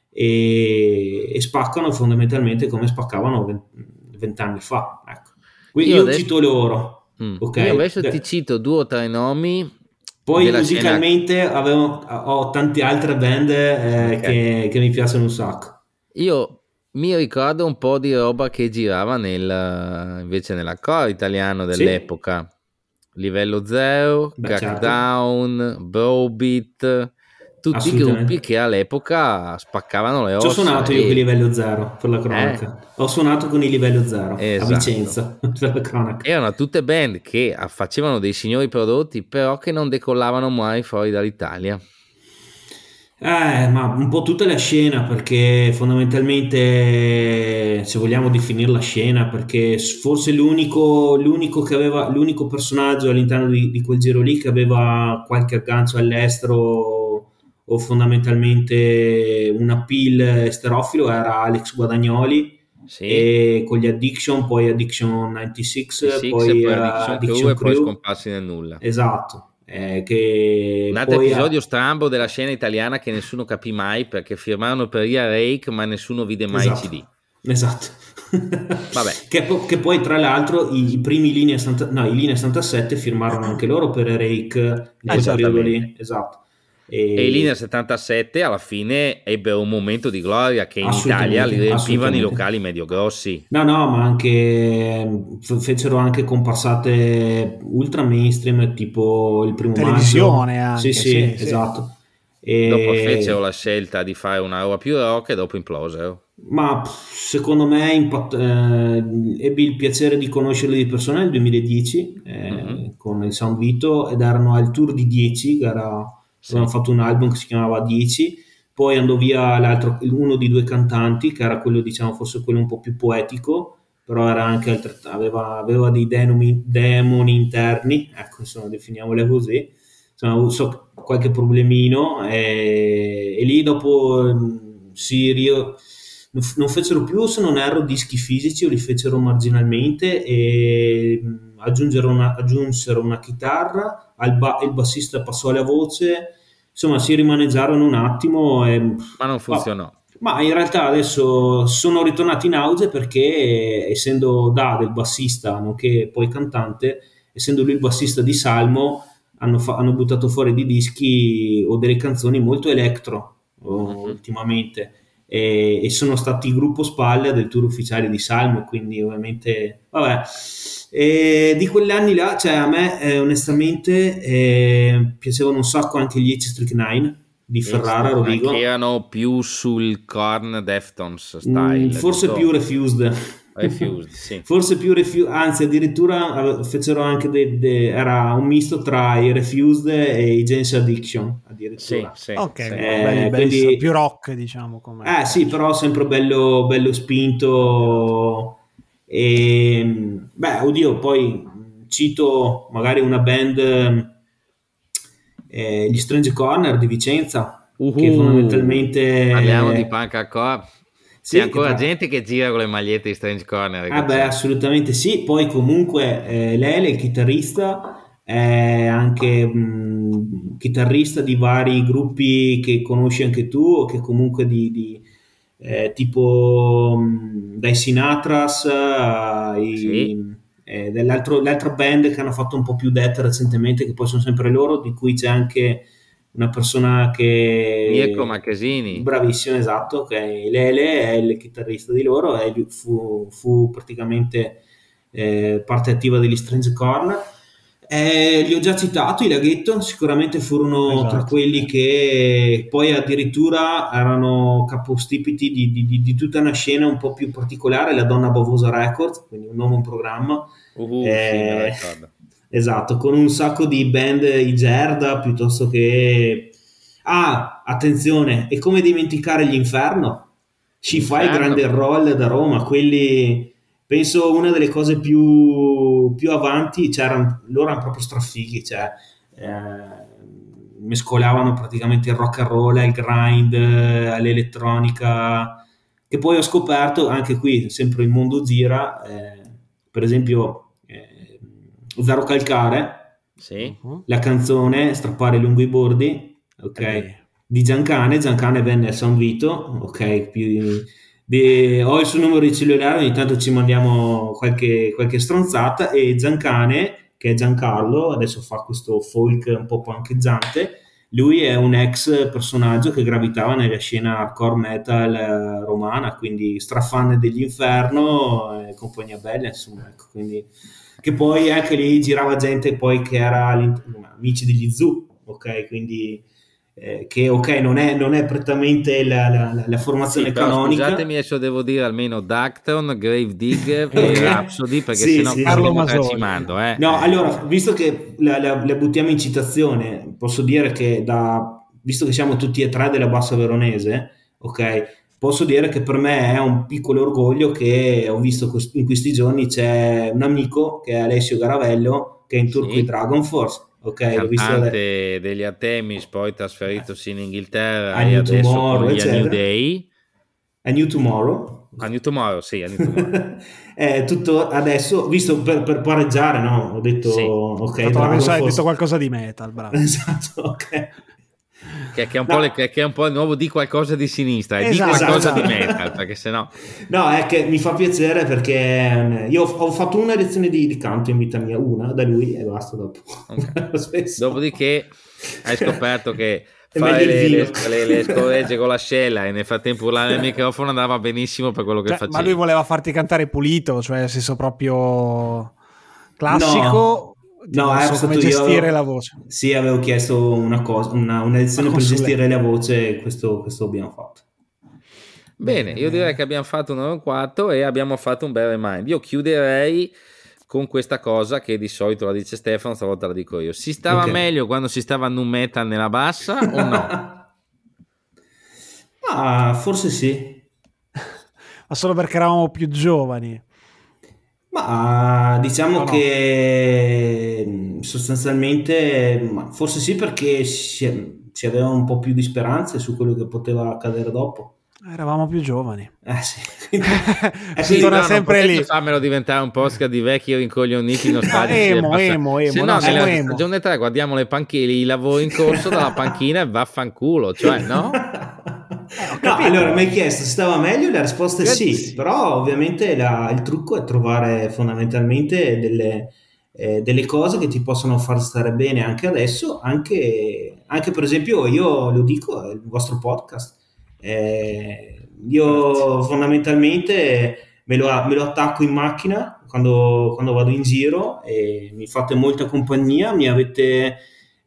e, e spaccano fondamentalmente come spaccavano 20 anni fa ecco. quindi io, io adesso... cito loro mm. okay? io adesso ti cito due o tre nomi poi musicalmente scena... avevo, ho tante altre band eh, okay. che, che mi piacciono un sacco io mi ricordo un po' di roba che girava nel, invece nell'accordo italiano dell'epoca. Sì. Livello 0, Crackdown, certo. Browbeat, tutti i gruppi che all'epoca spaccavano le ossa. Ho suonato io con i livello 0 per la cronaca. Eh? Ho suonato con i livello 0 esatto. a Vicenza *laughs* per la cronaca. Erano tutte band che facevano dei signori prodotti, però che non decollavano mai fuori dall'Italia. Eh, ma un po' tutta la scena perché fondamentalmente se vogliamo definire la scena perché forse l'unico, l'unico, che aveva, l'unico personaggio all'interno di, di, quel giro lì che aveva qualche aggancio all'estero o fondamentalmente un appeal esterofilo era Alex Guadagnoli sì. con gli Addiction, poi Addiction 96, 96 poi, poi Addiction, Addiction Crew, Crew, e poi scomparsi nel nulla. Esatto. Eh, che un altro episodio ha... strambo della scena italiana che nessuno capì mai perché firmarono per Ia Rake ma nessuno vide mai esatto. CD esatto. *laughs* Che, che, poi tra l'altro i, i primi linee, no, i linee 67 firmarono anche loro per Rake in quel periodo lì esatto e, e i Linea 77 alla fine ebbero un momento di gloria che in Italia li riempivano i locali medio grossi. No, no, ma anche fecero anche comparsate ultra mainstream, tipo il primo televisione maggio. Anche, sì, sì, sì, esatto. E... Dopo fecero la scelta di fare una roba più rock e dopo implosero. Ma secondo me impatt- eh, ebbi il piacere di conoscerli di persona nel 2010 eh, mm-hmm. con il Sound Vito ed erano al tour di 10, gara sì. avevano fatto un album che si chiamava 10, poi andò via uno di due cantanti, che era quello, diciamo, forse quello un po' più poetico, però era anche altret- aveva, aveva, dei denomi, demoni interni, ecco, insomma, definiamole così, insomma, so qualche problemino, e, e lì dopo mm, si rio, non fecero più, se non erro, dischi fisici o li fecero marginalmente e mm, una, aggiunsero una chitarra, ba- il bassista passò alla voce, insomma si rimaneggiarono un attimo. E, ma non funzionò. Ma, ma in realtà adesso sono ritornati in auge perché essendo Da del bassista, nonché poi cantante, essendo lui il bassista di Salmo, hanno, fa- hanno buttato fuori dei dischi o delle canzoni molto electro mm-hmm. ultimamente e, e, sono stati il gruppo spalle del tour ufficiale di Salmo, quindi ovviamente, vabbè, e di quegli anni là, cioè a me eh, onestamente eh, piacevano un sacco anche gli H-Streak 9 di Ferrara, Rodrigo. Che erano più sul Korn Deftones style. Mm, forse più Refused. Refused, sì. Forse più Refused, anzi addirittura fecero anche de, de, era un misto tra i Refused e i James Addiction addirittura. Sì, sì, ok, sì. Eh, belli, belli, quindi, più rock diciamo come. Eh sì, però sempre bello, bello spinto e beh, oddio, poi cito magari una band eh, gli Strange Corner di Vicenza uh-huh. che fondamentalmente parliamo di punk hardcore C'è ancora tra... gente che gira con le magliette di Strange Corner. Ah beh, assolutamente sì. Poi comunque eh, Lele, il chitarrista, è anche mh, chitarrista di vari gruppi che conosci anche tu o che comunque di, di eh, tipo mh, dai Sinatras ai, sì. eh, dell'altra band che hanno fatto un po' più death recentemente, che poi sono sempre loro, di cui c'è anche una persona che... Mirko Macchesini. Bravissimo, esatto, che Lele, è il chitarrista di loro, e fu, fu praticamente eh, parte attiva degli Strange Corn. Eh, li ho già citato, i Laghetto sicuramente furono esatto. tra quelli che poi addirittura erano capostipiti di, di, di, di, tutta una scena un po' più particolare, la Donna Bavosa Records, quindi un un programma. Uh, eh, sì, Esatto, con un sacco di band Igerda piuttosto che... Ah, attenzione, e come dimenticare gli Inferno? Ci fai il grande roll da Roma, quelli... Penso una delle cose più, più avanti, c'erano, loro erano proprio strafighi, cioè... Eh, mescolavano praticamente il rock and roll, il grind, l'elettronica, che poi ho scoperto anche qui, sempre il mondo gira, eh, per esempio Zaro Calcare, sì. Uh-huh. la canzone Strappare lungo i bordi, ok, eh. di Giancane, Giancane venne a San Vito, ok, più, di, ho il suo numero di cellulare, ogni tanto ci mandiamo qualche, qualche stronzata e Giancane, che è Giancarlo, adesso fa questo folk un po' pancheggiante, lui è un ex personaggio che gravitava nella scena hardcore metal eh, romana, quindi strafan degli Inferno e compagnia bella, insomma, ecco, quindi che poi anche lì girava gente poi che era amici degli Zoo, ok? Quindi eh, che ok, non è, non è prettamente la, la, la formazione sì, canonica. Scusatemi, adesso devo dire almeno Dacton, Grave Digger *laughs* e Rhapsody, perché sì, sennò sì, Carlo ci mando. Eh. No, allora, visto che la, la, la, buttiamo in citazione, posso dire che da, visto che siamo tutti e tre della Bassa Veronese, ok? Posso dire che per me è un piccolo orgoglio che ho visto in questi giorni c'è un amico che è Alessio Garavello che è in tour sì. con Dragon Force ok cantante degli Artemis poi trasferitosi in Inghilterra a e adesso Tomorrow, con gli New Day A New Tomorrow. A New Tomorrow, sì, a New Tomorrow. *laughs* è tutto adesso, visto per, per pareggiare, no? Ho detto, sì. ok. Hai detto qualcosa di metal, bravo. *laughs* esatto, ok. Che, che, è no. le, che, è un po' il nuovo di qualcosa di sinistra, e esatto, di qualcosa esatto. di metal, perché sennò... *laughs* No, è che mi fa piacere perché io ho fatto una lezione di, di canto in vita mia, una da lui e basta dopo. Okay. *laughs* Dopodiché hai scoperto che *laughs* fare le, le, le, le, scorregge con l'ascella e nel frattempo urlare nel microfono andava benissimo per quello che cioè, faceva. Ma lui voleva farti cantare pulito, cioè nel senso proprio classico. No. No, è so come gestire io, la voce. Sì, avevo chiesto una cosa, una, una lezione per gestire la voce, questo, questo abbiamo fatto. Bene, io direi che abbiamo fatto un oro 4 e abbiamo fatto un bel remind. Io chiuderei con questa cosa che di solito la dice Stefano, stavolta la dico io. Si stava okay. meglio quando si stava in un metal nella bassa o no? *laughs* ah, forse sì. *laughs* Ma solo perché eravamo più giovani. Ma diciamo no, che no. sostanzialmente, forse sì perché si, si, aveva un po' più di speranze su quello che poteva accadere dopo. Eravamo più giovani. Eh sì. *laughs* eh, si torna no, sempre lì. Fammelo diventare un podcast di vecchi rincoglioniti nostalgici. emo, emo, emo. Se no, nella emo. stagione 3 guardiamo le panchine, i lavori in corso *laughs* dalla panchina e vaffanculo, cioè no? *laughs* Eh, no, allora mi hai chiesto se stava meglio, la risposta è sì, sì. però ovviamente la, il trucco è trovare fondamentalmente delle, eh, delle, cose che ti possono far stare bene anche adesso, anche, anche per esempio io lo dico, il vostro podcast. Eh, io Grazie. fondamentalmente me lo, me lo, attacco in macchina quando, quando vado in giro e mi fate molta compagnia, mi avete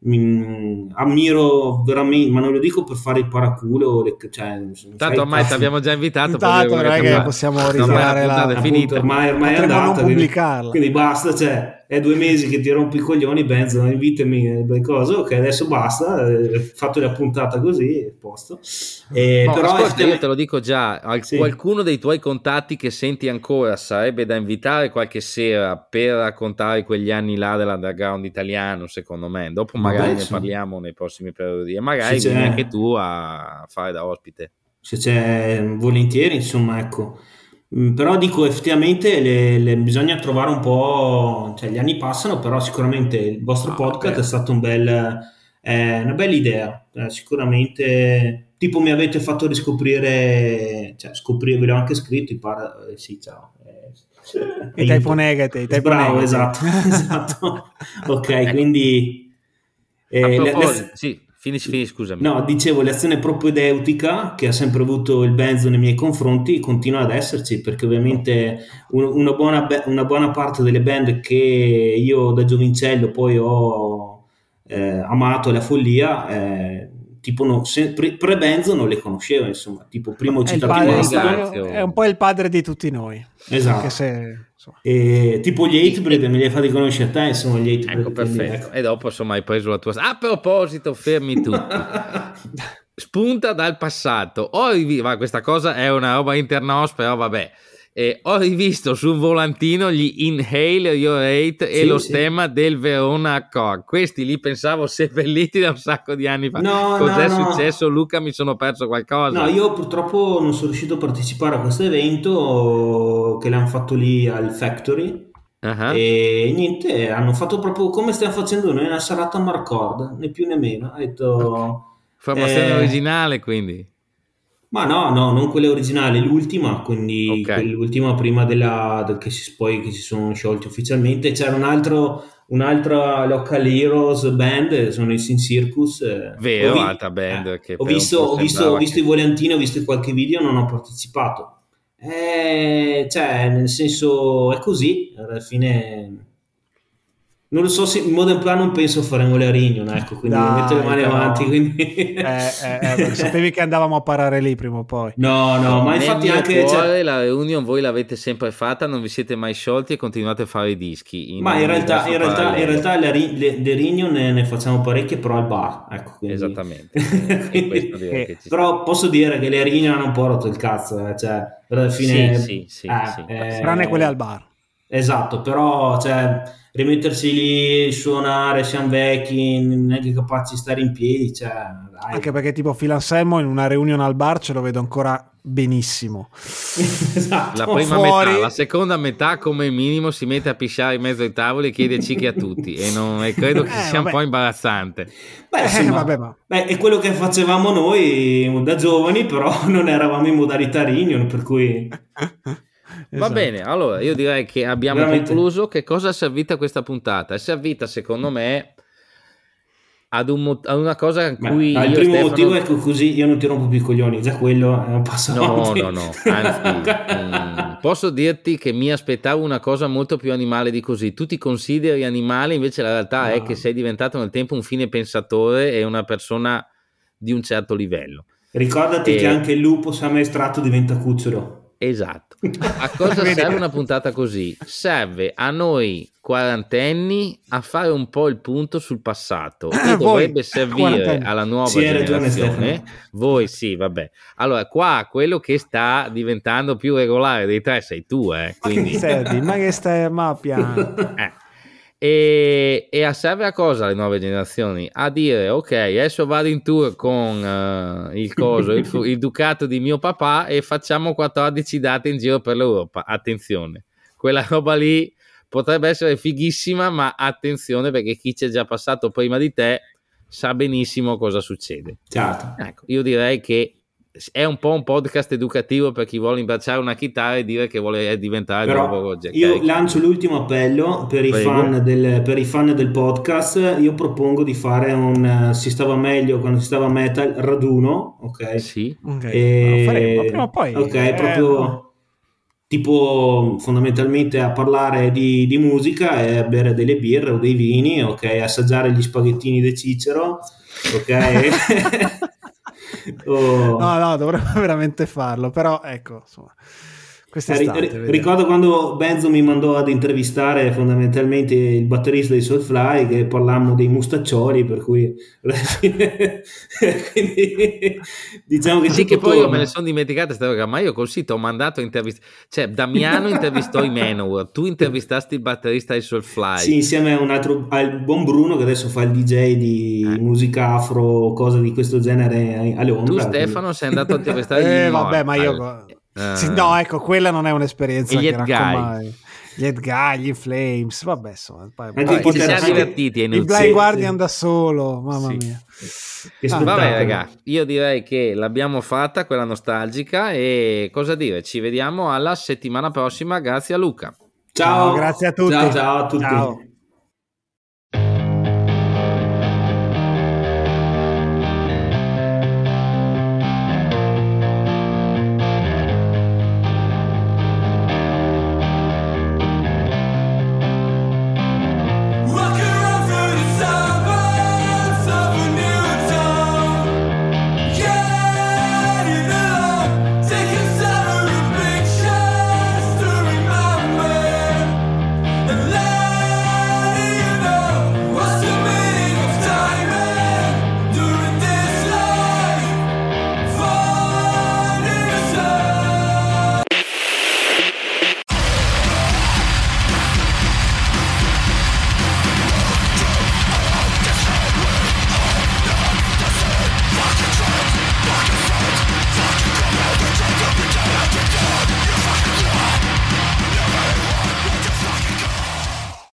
mi, ammiro veramente, ma non lo dico per fare il paraculo. Le, cioè, Tanto ormai ti abbiamo già invitato. Intanto non è che possiamo ritirare la, la finita. Ormai, ormai è andata. Quindi, quindi, basta, cioè, è due mesi che ti rompi i coglioni, Benzo, invitami, le cose, ok, adesso basta, eh, fatto la puntata così, posto. Eh, no, però ascolta, io te lo dico già, sì. qualcuno dei tuoi contatti che senti ancora sarebbe da invitare qualche sera per raccontare quegli anni là dell'underground italiano, secondo me. Dopo magari Beh, ne parliamo nei prossimi periodi e magari vieni anche tu a fare da ospite. Se c'è volentieri, insomma, ecco. Mm, però dico effettivamente le, le bisogna trovare un po', cioè gli anni passano, però sicuramente il vostro ah, podcast beh. è stato un bel, eh, una bella idea, eh, sicuramente tipo mi avete fatto riscoprire, cioè scoprire, ve l'ho anche scritto, para, eh, sì ciao. *laughs* I typo negative, bravo, esatto, *laughs* esatto. *laughs* ok, quindi... Eh, le, le, sì Finisci, finisci, scusami. No, dicevo, l'azione propedeutica che ha sempre avuto il Benzo nei miei confronti continua ad esserci perché ovviamente un, una, buona, una, buona, parte delle band che io da giovincello poi ho eh, amato la follia, eh, tipo no, se, pre, pre-Benzo non le conoscevo, insomma, tipo primo citato È un po' il padre di tutti noi. Esatto. Se, e, tipo gli Hatebreed me li hai fatti conoscere a te, insomma, gli Hatebreed. Ecco, perfetto. Ecco. E dopo, insomma, hai preso la tua... A proposito, fermi tutti. *laughs* Spunta dal passato. O riviva, questa cosa è una roba internos, però vabbè eh, ho rivisto sul volantino gli Inhale Your Hate e sì, lo sì. stemma del Verona Accord. Questi li pensavo seppelliti da un sacco di anni fa. No, Cos'è no, successo, no. Luca? Mi sono perso qualcosa? No, io purtroppo non sono riuscito a partecipare a questo evento che l'hanno fatto lì al Factory. Uh-huh. E niente, hanno fatto proprio come stiamo facendo noi, una serata Marcord, né più né meno. Ha detto, okay. Formazione eh, originale, quindi. Ma no, no, non quella originale, l'ultima, quindi okay. l'ultima prima della, che si, poi che si sono sciolti ufficialmente. C'era un altro, un'altra local heroes band, sono i Sin Circus. Eh. Vero, vi- altra band. Eh, che ho visto, ho visto, ho visto i volantini, ho visto qualche video, non ho partecipato. Eh, cioè, nel senso, è così, alla fine non lo so se in modo plan non penso faremo le Rignon, ecco, quindi Dai, metto le mani però... avanti. Quindi... Eh, eh, *laughs* eh, sapevi che andavamo a parare lì prima o poi. No, no, ma infatti anche... Cuore, cioè... La reunion voi l'avete sempre fatta, non vi siete mai sciolti e continuate a fare i dischi. In ma in realtà, in realtà, in realtà le, le, le Reunion ne, ne, facciamo parecchie, però al bar. Ecco, quindi... Esattamente. *laughs* quindi, eh, però posso dire che le Reunion hanno un po' rotto il cazzo, eh, cioè, alla fine... Sì, sì, sì, eh, sì. Tranne quelle al bar. Esatto, però cioè, rimettersi lì, suonare, siamo vecchi, non è che capaci di stare in piedi. Cioè, dai. Anche perché tipo Phil Anselmo in una reunion al bar ce lo vedo ancora benissimo. *laughs* esatto. La prima Fuori. metà, la seconda metà come minimo si mette a pisciare in mezzo ai tavoli e chiede cicchi a tutti e, non, e credo che eh, sia vabbè. un po' imbarazzante. Beh, sì, eh, ma, vabbè, ma... Beh, è quello che facevamo noi da giovani, però *laughs* non eravamo in modalità reunion, per cui... *laughs* Va esatto. bene, allora io direi che abbiamo Veramente. concluso. Che cosa è servita questa puntata? È servita, secondo me, ad, un, ad una cosa in cui. Ma, il primo Stefano... motivo è che così io non ti rompo più i coglioni, già quello è un passo no. No, no, anzi, mh, posso dirti che mi aspettavo una cosa molto più animale di così. Tu ti consideri animale, invece la realtà no. è che sei diventato nel tempo un fine pensatore e una persona di un certo livello. Ricordati e... che anche il lupo se ammaestrato diventa cucciolo. Esatto. A cosa *laughs* serve una puntata così? Serve a noi quarantenni a fare un po' il punto sul passato e ah, dovrebbe servire alla nuova sì, generazione. Voi sì, vabbè. Allora, qua quello che sta diventando più regolare dei tre sei tu, eh. Quindi... Ma che stai ma *laughs* piano? Eh. E, e serve a cosa le nuove generazioni? A dire ok, adesso vado in tour con uh, il coso, il, il, Ducato di mio papà e facciamo 14 date in giro per l'Europa. Attenzione, quella roba lì potrebbe essere fighissima, ma attenzione perché chi ci è già passato prima di te sa benissimo cosa succede. Certo. Ecco, io direi che è un po' un podcast educativo per chi vuole imbracciare una chitarra e dire che vuole diventare Però nuovo Roger Io Cake. lancio l'ultimo appello per i, del, per i, fan del, podcast. Io propongo di fare un uh, si stava meglio quando si stava metal raduno, ok? Sì, ok. E... Lo faremo prima o poi. Ok, eh, proprio no. tipo fondamentalmente a parlare di, di, musica e a bere delle birre o dei vini, ok? Assaggiare gli spaghettini di Cicero, ok? *laughs* *laughs* oh. No, no, dovremmo *laughs* veramente farlo, però ecco, insomma. Quest'estate, eh, ricordo quando Benzo mi mandò ad intervistare fondamentalmente il batterista di Soulfly che parlammo dei mustaccioli per cui *laughs* quindi, diciamo che sì che poi io me ne sono dimenticata ma io col sito ho mandato interviste cioè Damiano intervistò i Manowar tu intervistasti il batterista di Soulfly sì insieme a un altro al buon Bruno che adesso fa il DJ di eh. musica afro cose di questo genere a Londra tu Stefano quindi. sei andato a intervistare *laughs* eh, vabbè ma io Uh, sì, no, ecco, quella non è un'esperienza gli che raccomando. Gli Ed Guy, gli Flames, vabbè, insomma. Poi, poi, ci siamo divertiti. Il Blind Guardian da solo, mamma sì. mia. Ah, vabbè, raga, io direi che l'abbiamo fatta quella nostalgica. E cosa dire? Ci vediamo alla settimana prossima. Grazie a Luca. Ciao, ciao grazie a tutti. Ciao, ciao a tutti. Ciao.